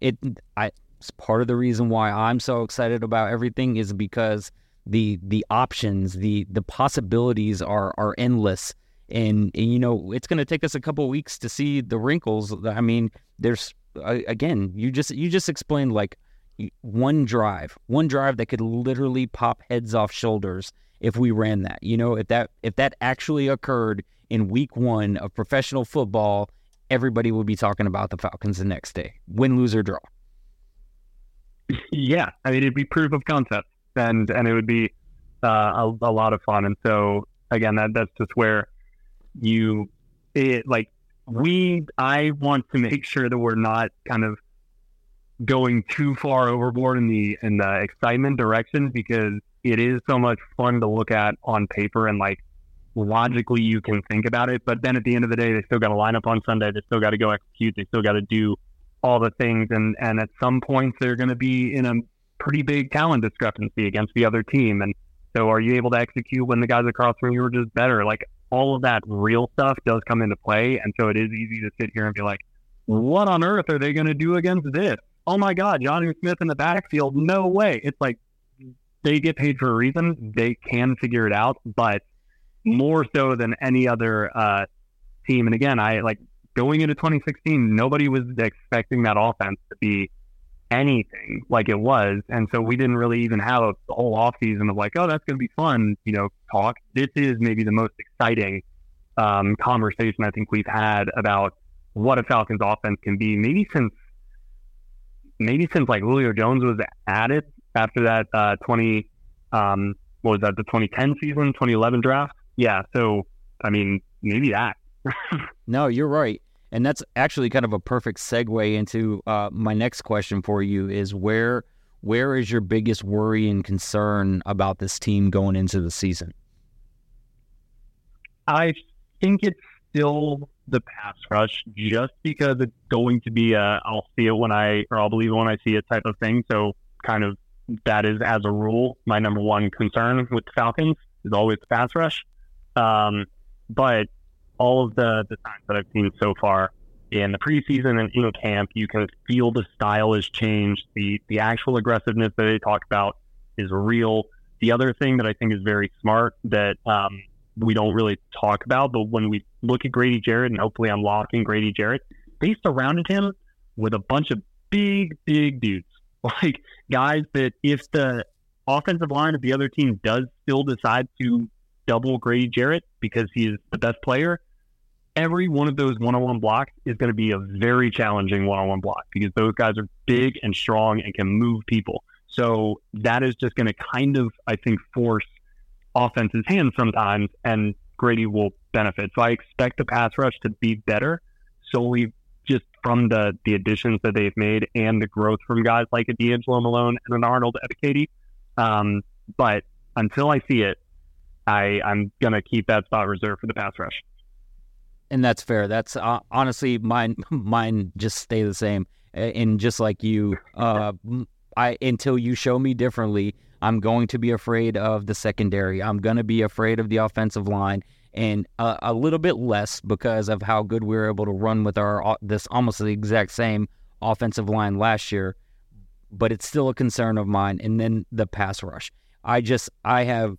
it I it's part of the reason why I'm so excited about everything is because the the options, the the possibilities are are endless. And, and you know, it's going to take us a couple weeks to see the wrinkles. I mean, there's again, you just you just explained like one drive, one drive that could literally pop heads off shoulders if we ran that. You know, if that if that actually occurred in week one of professional football, everybody would be talking about the Falcons the next day. Win, lose, or draw. Yeah. I mean it'd be proof of concept and and it would be uh, a, a lot of fun. And so again that that's just where you it like we I want to make sure that we're not kind of going too far overboard in the in the excitement direction because it is so much fun to look at on paper and like logically you can think about it. But then at the end of the day, they still got to line up on Sunday. They still got to go execute. They still got to do all the things. And, and at some points, they're going to be in a pretty big talent discrepancy against the other team. And so are you able to execute when the guys across from you are just better? Like all of that real stuff does come into play. And so it is easy to sit here and be like, what on earth are they going to do against this? Oh my God, Johnny Smith in the backfield. No way. It's like they get paid for a reason. They can figure it out, but more so than any other uh, team. And again, I like going into 2016, nobody was expecting that offense to be anything like it was. And so we didn't really even have a whole off season of like, oh, that's going to be fun, you know, talk. This is maybe the most exciting um, conversation I think we've had about what a Falcons offense can be, maybe since maybe since like Julio Jones was added after that uh, 20, um, what was that, the 2010 season, 2011 draft? Yeah. So, I mean, maybe that. no, you're right. And that's actually kind of a perfect segue into uh, my next question for you is where where is your biggest worry and concern about this team going into the season? I think it's still the pass rush just because it's going to be a I'll see it when I or I'll believe it when I see it type of thing. So kind of that is, as a rule, my number one concern with the Falcons is always the pass rush. Um, but all of the, the signs that I've seen so far in the preseason and in camp, you can feel the style has changed. The the actual aggressiveness that they talk about is real. The other thing that I think is very smart that um, we don't really talk about, but when we look at Grady Jarrett, and hopefully I'm locking Grady Jarrett, they surrounded him with a bunch of big, big dudes, like guys that if the offensive line of the other team does still decide to double Grady Jarrett because he is the best player, every one of those one-on-one blocks is going to be a very challenging one-on-one block because those guys are big and strong and can move people. So that is just going to kind of, I think, force offense's hands sometimes, and Grady will benefit. So I expect the pass rush to be better solely just from the the additions that they've made and the growth from guys like a DeAngelo Malone and an Arnold Ebiketie. Um, but until I see it, I I'm gonna keep that spot reserved for the pass rush. And that's fair. That's uh, honestly mine. Mine just stay the same. And just like you, uh, I until you show me differently, I'm going to be afraid of the secondary. I'm going to be afraid of the offensive line, and a, a little bit less because of how good we were able to run with our uh, this almost the exact same offensive line last year. But it's still a concern of mine. And then the pass rush. I just I have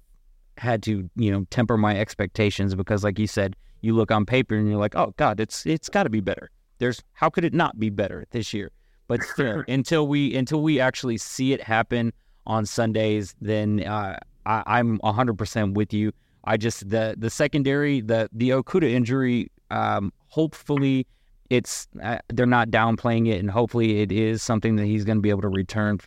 had to you know temper my expectations because, like you said, you look on paper and you're like, oh God, it's it's got to be better. There's how could it not be better this year? But still, until we until we actually see it happen on Sundays, then uh, I, am 100% with you. I just the the secondary the the Okudah injury. Um, hopefully, it's uh, they're not downplaying it, and hopefully, it is something that he's going to be able to return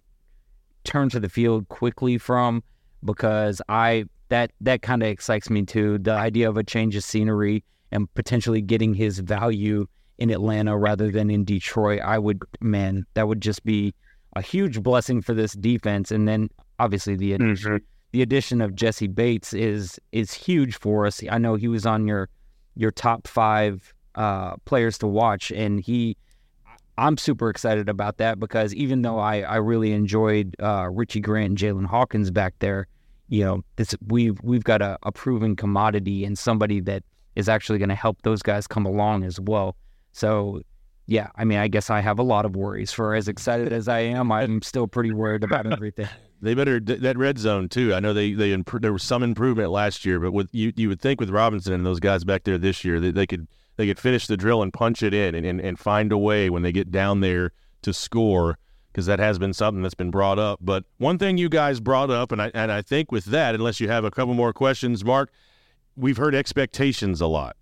turn to the field quickly from because I that that kind of excites me too. The idea of a change of scenery and potentially getting his value in Atlanta rather than in Detroit, I would man, that would just be a huge blessing for this defense. And then obviously the addition, mm-hmm. the addition of Jessie Bates is is huge for us. I know he was on your your top five uh, players to watch, and he. I'm super excited about that because even though I, I really enjoyed uh, Richie Grant and Jaylinn Hawkins back there, you know, this we've we've got a, a proven commodity and somebody that is actually going to help those guys come along as well. So, yeah, I mean, I guess I have a lot of worries. For as excited as I am, I'm still pretty worried about everything. they better that red zone too. I know they they there was some improvement last year, but with you you would think with Robinson and those guys back there this year that they could they could finish the drill and punch it in and, and, and find a way when they get down there to score because that has been something that's been brought up. But one thing you guys brought up, and I and I think with that, unless you have a couple more questions, Mark, we've heard expectations a lot.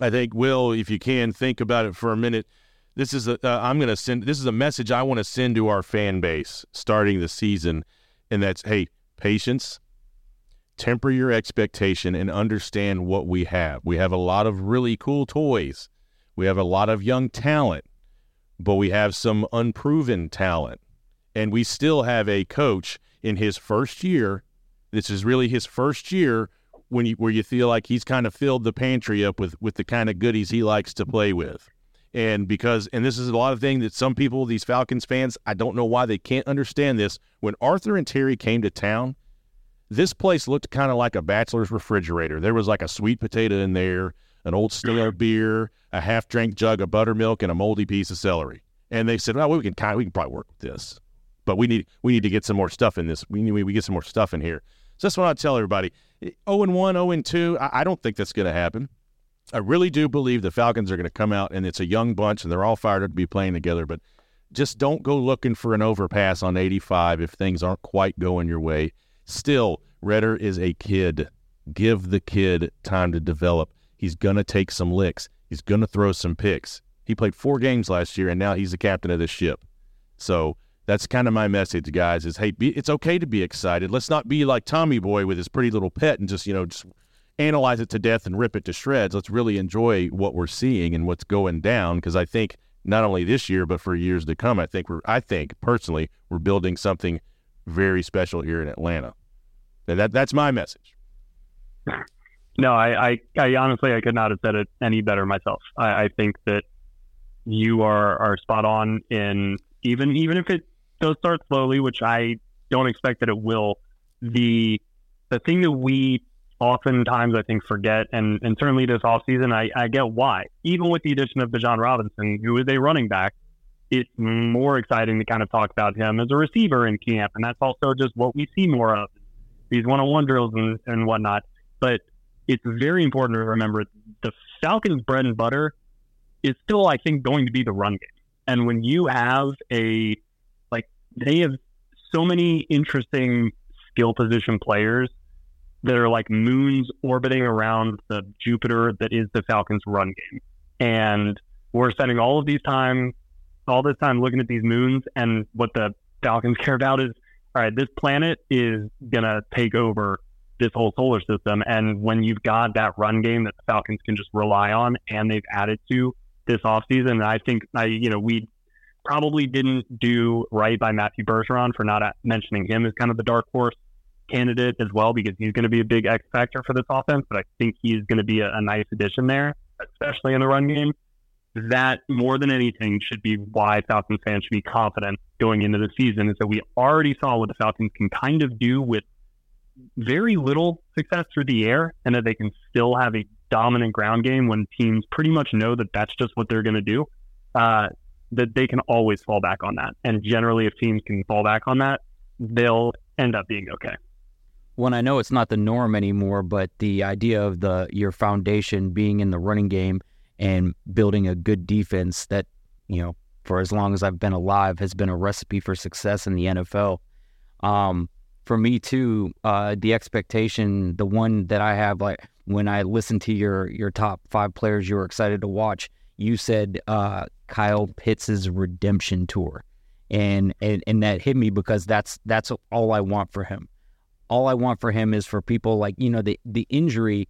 I think Will, if you can think about it for a minute, this is a uh, I'm going to send this is a message I want to send to our fan base starting the season, and that's hey, patience. Temper your expectation and understand what we have. We have a lot of really cool toys. We have a lot of young talent but we have some unproven talent. And we still have a coach in his first year. This is really his first year when you, where you feel like he's kind of filled the pantry up with, with the kind of goodies he likes to play with. And because, and this is a lot of thing that some people, these Falcons fans, I don't know why they can't understand this. When Arthur and Terry came to town, this place looked kind of like a bachelor's refrigerator. There was like a sweet potato in there an old stale beer, a half drank jug of buttermilk, and a moldy piece of celery. And they said, "Well, we can kind of, we can probably work with this, but we need we need to get some more stuff in this. We need we get some more stuff in here." So that's what I tell everybody. 0 and 1, 0 and 2. I, I don't think that's going to happen. I really do believe the Falcons are going to come out and it's a young bunch and they're all fired up to be playing together. But just don't go looking for an overpass on 85 if things aren't quite going your way. Still, Ridder is a kid. Give the kid time to develop. He's going to take some licks. He's going to throw some picks. He played four games last year, and now he's the captain of this ship. So that's kind of my message, guys. Is hey, be, it's okay to be excited. Let's not be like Tommy Boy with his pretty little pet and just you know just analyze it to death and rip it to shreds. Let's really enjoy what we're seeing and what's going down because I think not only this year but for years to come, I think we're I think personally we're building something very special here in Atlanta. And that that's my message. No, I, I, I, honestly I could not have said it any better myself. I, I think that you are are spot on in even even if it does start slowly, which I don't expect that it will. The the thing that we oftentimes I think forget, and, and certainly this offseason, I, I get why. Even with the addition of Bijan Robinson, who is a running back, it's more exciting to kind of talk about him as a receiver in camp. And that's also just what we see more of these one on one drills and, and whatnot. But it's very important to remember the Falcons' bread and butter is still, I think, going to be the run game. And when you have a, like, they have so many interesting skill position players that are like moons orbiting around the Jupiter that is the Falcons' run game. And we're spending all of these time, all this time looking at these moons, and what the Falcons care about is, all right, this planet is gonna take over this whole solar system. And when you've got that run game that the Falcons can just rely on, and they've added to this offseason, I think I, you know, we probably didn't do right by Matthew Bergeron for not uh, mentioning him as kind of the dark horse candidate as well because he's going to be a big X factor for this offense. But I think he's going to be a, a nice addition there, especially in the run game. That more than anything should be why Falcons fans should be confident going into the season is that we already saw what the Falcons can kind of do with very little success through the air and that they can still have a dominant ground game when teams pretty much know that that's just what they're going to do. Uh, that they can always fall back on that. And generally, if teams can fall back on that, they'll end up being okay when I know it's not the norm anymore, but the idea of the your foundation being in the running game and building a good defense that, you know, for as long as I've been alive has been a recipe for success in the NFL. Um, for me too, uh, the expectation, the one that I have, like when I listened to your your top five players you were excited to watch, you said uh, Kyle Pitts' redemption tour, and, and and that hit me because that's that's all I want for him all I want for him is for people like, you know, the the injury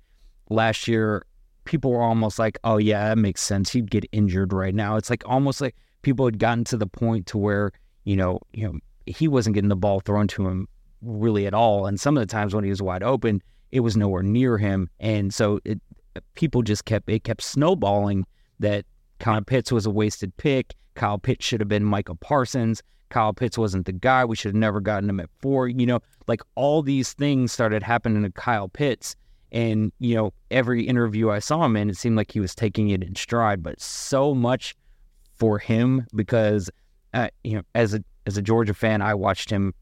last year, people were almost like, oh yeah, that makes sense. He'd get injured right now. It's like almost like people had gotten to the point to where, you know, you know, he wasn't getting the ball thrown to him really at all. And some of the times when he was wide open, it was nowhere near him. And so it people just kept it kept snowballing that Kyle Pitts was a wasted pick. Kyle Pitts should have been Micah Parsons. Kyle Pitts wasn't the guy. We should have never gotten him at four. You know, like all these things started happening to Kyle Pitts. And, you know, every interview I saw him in, it seemed like he was taking it in stride, but so much for him because, uh, you know, as a, as a Georgia fan, I watched him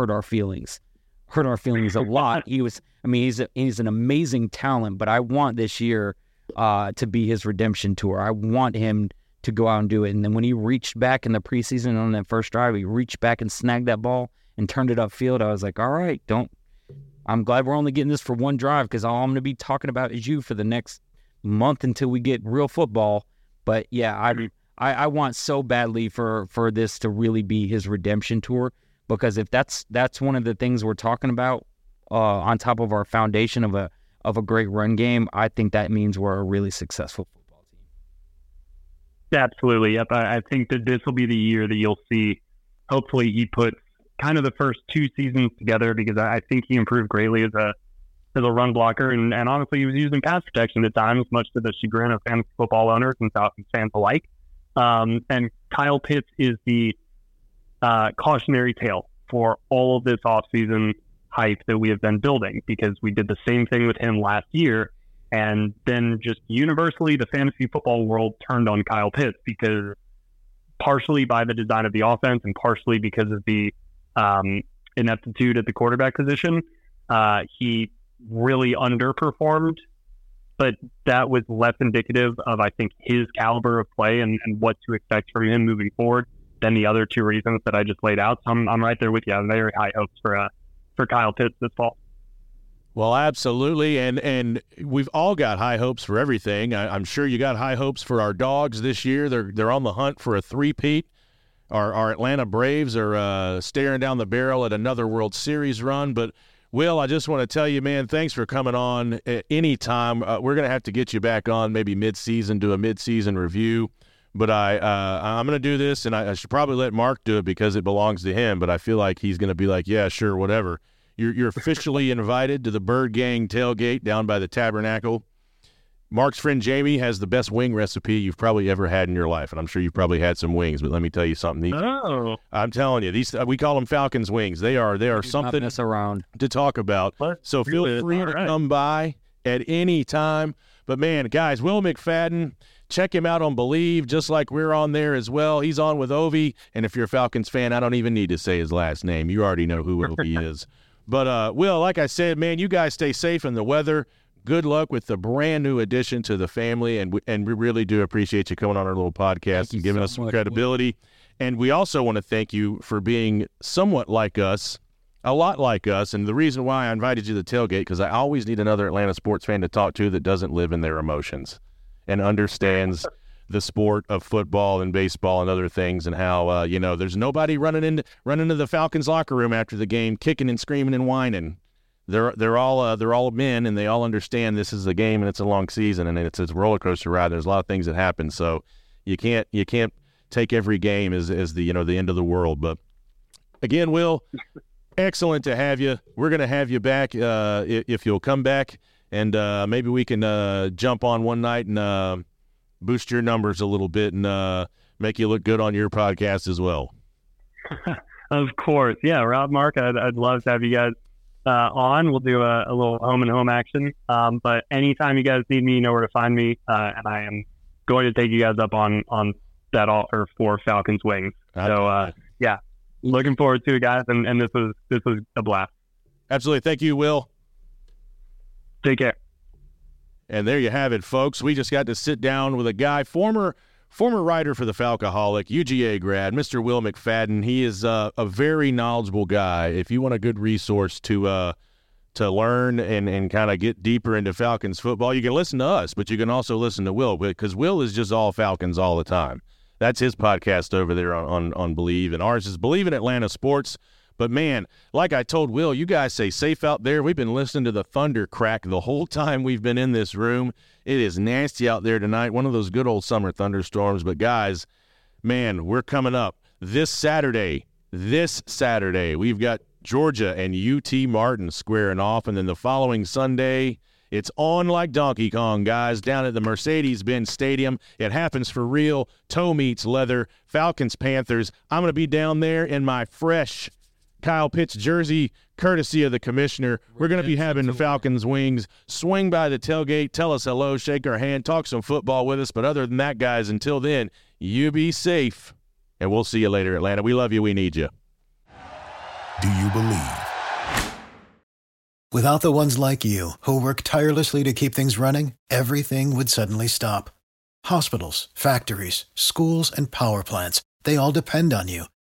hurt our feelings, hurt our feelings a lot. he was, I mean, he's a, he's an amazing talent, but I want this year uh, to be his redemption tour. I want him to go out and do it. And then when he reached back in the preseason on that first drive, he reached back and snagged that ball and turned it upfield. I was like, all right, don't. I'm glad we're only getting this for one drive because all I'm going to be talking about is you for the next month until we get real football. But yeah, I, I, I want so badly for for this to really be his redemption tour because if that's that's one of the things we're talking about uh, on top of our foundation of a of a great run game, I think that means we're a really successful football team. Absolutely. Yep. I, I think that this will be the year that you'll see. Hopefully, he puts kind of the first two seasons together because I, I think he improved greatly as a as a run blocker, and, and honestly, he was using pass protection at times, much to the chagrin of fantasy football owners and fans alike. Um, and Kyle Pitts is the uh, cautionary tale for all of this offseason hype that we have been building because we did the same thing with him last year and then just universally, the fantasy football world turned on Kyle Pitts because partially by the design of the offense and partially because of the um, ineptitude at the quarterback position, uh, he really underperformed. But that was less indicative of, I think, his caliber of play and, and what to expect from him moving forward than the other two reasons that I just laid out. So I'm, I'm right there with you. I have very high hopes for uh, for Kyle Pitts this fall. Well, absolutely, and and we've all got high hopes for everything. I, am sure you got high hopes for our dogs this year. They're they're on the hunt for a three-peat. Our our Atlanta Braves are uh, staring down the barrel at another World Series run. But Will, I just want to tell you, man, thanks for coming on. Anytime uh, we're gonna have to get you back on, maybe mid-season, do a mid-season review. But I uh, I'm gonna do this, and I, I should probably let Mark do it because it belongs to him. But I feel like he's gonna be like, yeah, sure, whatever. You're, you're officially invited to the Bird Gang tailgate down by the Tabernacle. Mark's friend Jamie has the best wing recipe you've probably ever had in your life, and I'm sure you've probably had some wings. But let me tell you something. These, Oh, I'm telling you, these we call them Falcons wings. They are they are something Us around. to talk about. Let's So feel free All to right. come by at any time. But man, guys, Will McFadden, check him out on Bleav, just like we're on there as well. He's on with Ovie, and if you're a Falcons fan, I don't even need to say his last name. You already know who Ovie is. But uh, Will, like I said, man, you guys stay safe in the weather. Good luck with the brand new addition to the family, and we, and we really do appreciate you coming on our little podcast and giving so us some much, Will. credibility. And we also want to thank you for being somewhat like us a lot like us. And the reason why I invited you to the tailgate because I always need another Atlanta sports fan to talk to that doesn't live in their emotions and understands the sport of football and baseball and other things and how uh, you know there's nobody running into running into the Falcons locker room after the game kicking and screaming and whining. They're they're all uh, they're all men and they all understand this is a game and it's a long season and it's a roller coaster ride. There's a lot of things that happen, so you can't you can't take every game as as the you know the end of the world. But again, Will, excellent to have you. We're going to have you back uh, if, if you'll come back, and uh, maybe we can uh, jump on one night and uh, boost your numbers a little bit and uh, make you look good on your podcast as well. of course. Yeah, Rob, Mark, I'd, I'd love to have you guys uh, on. We'll do a, a little home and home action. Um, but anytime you guys need me, you know where to find me. Uh, and I am going to take you guys up on on that all or for Falcons wings. So uh, yeah, looking forward to it, guys. And, and this was this was a blast. Absolutely. Thank you, Will. Take care. And there you have it, folks. We just got to sit down with a guy, former former writer for the Falcoholic, UGA grad, Mr. Will McFadden. He is uh, a very knowledgeable guy. If you want a good resource to uh, to learn and, and kind of get deeper into Falcons football, you can listen to us, but you can also listen to Will because Will is just all Falcons all the time. That's his podcast over there on, on, on Bleav, and ours is Bleav in Atlanta Sports. But man, like I told Will, you guys say safe out there. We've been listening to the thunder crack the whole time we've been in this room. It is nasty out there tonight. One of those good old summer thunderstorms. But guys, man, we're coming up this Saturday. This Saturday, we've got Georgia and UT Martin squaring off, and then the following Sunday, it's on like Donkey Kong, guys, down at the Mercedes Benz Stadium. It happens for real. Toe meets leather. Falcons, Panthers. I'm going to be down there in my fresh Kyle Pitts jersey, courtesy of the commissioner. We're going to be having the Falcons wings. Swing by the tailgate, tell us hello, shake our hand, talk some football with us. But other than that, guys, until then, you be safe. And we'll see you later, Atlanta. We love you. We need you. Do you believe? Without the ones like you, who work tirelessly to keep things running, everything would suddenly stop. Hospitals, factories, schools, and power plants, they all depend on you.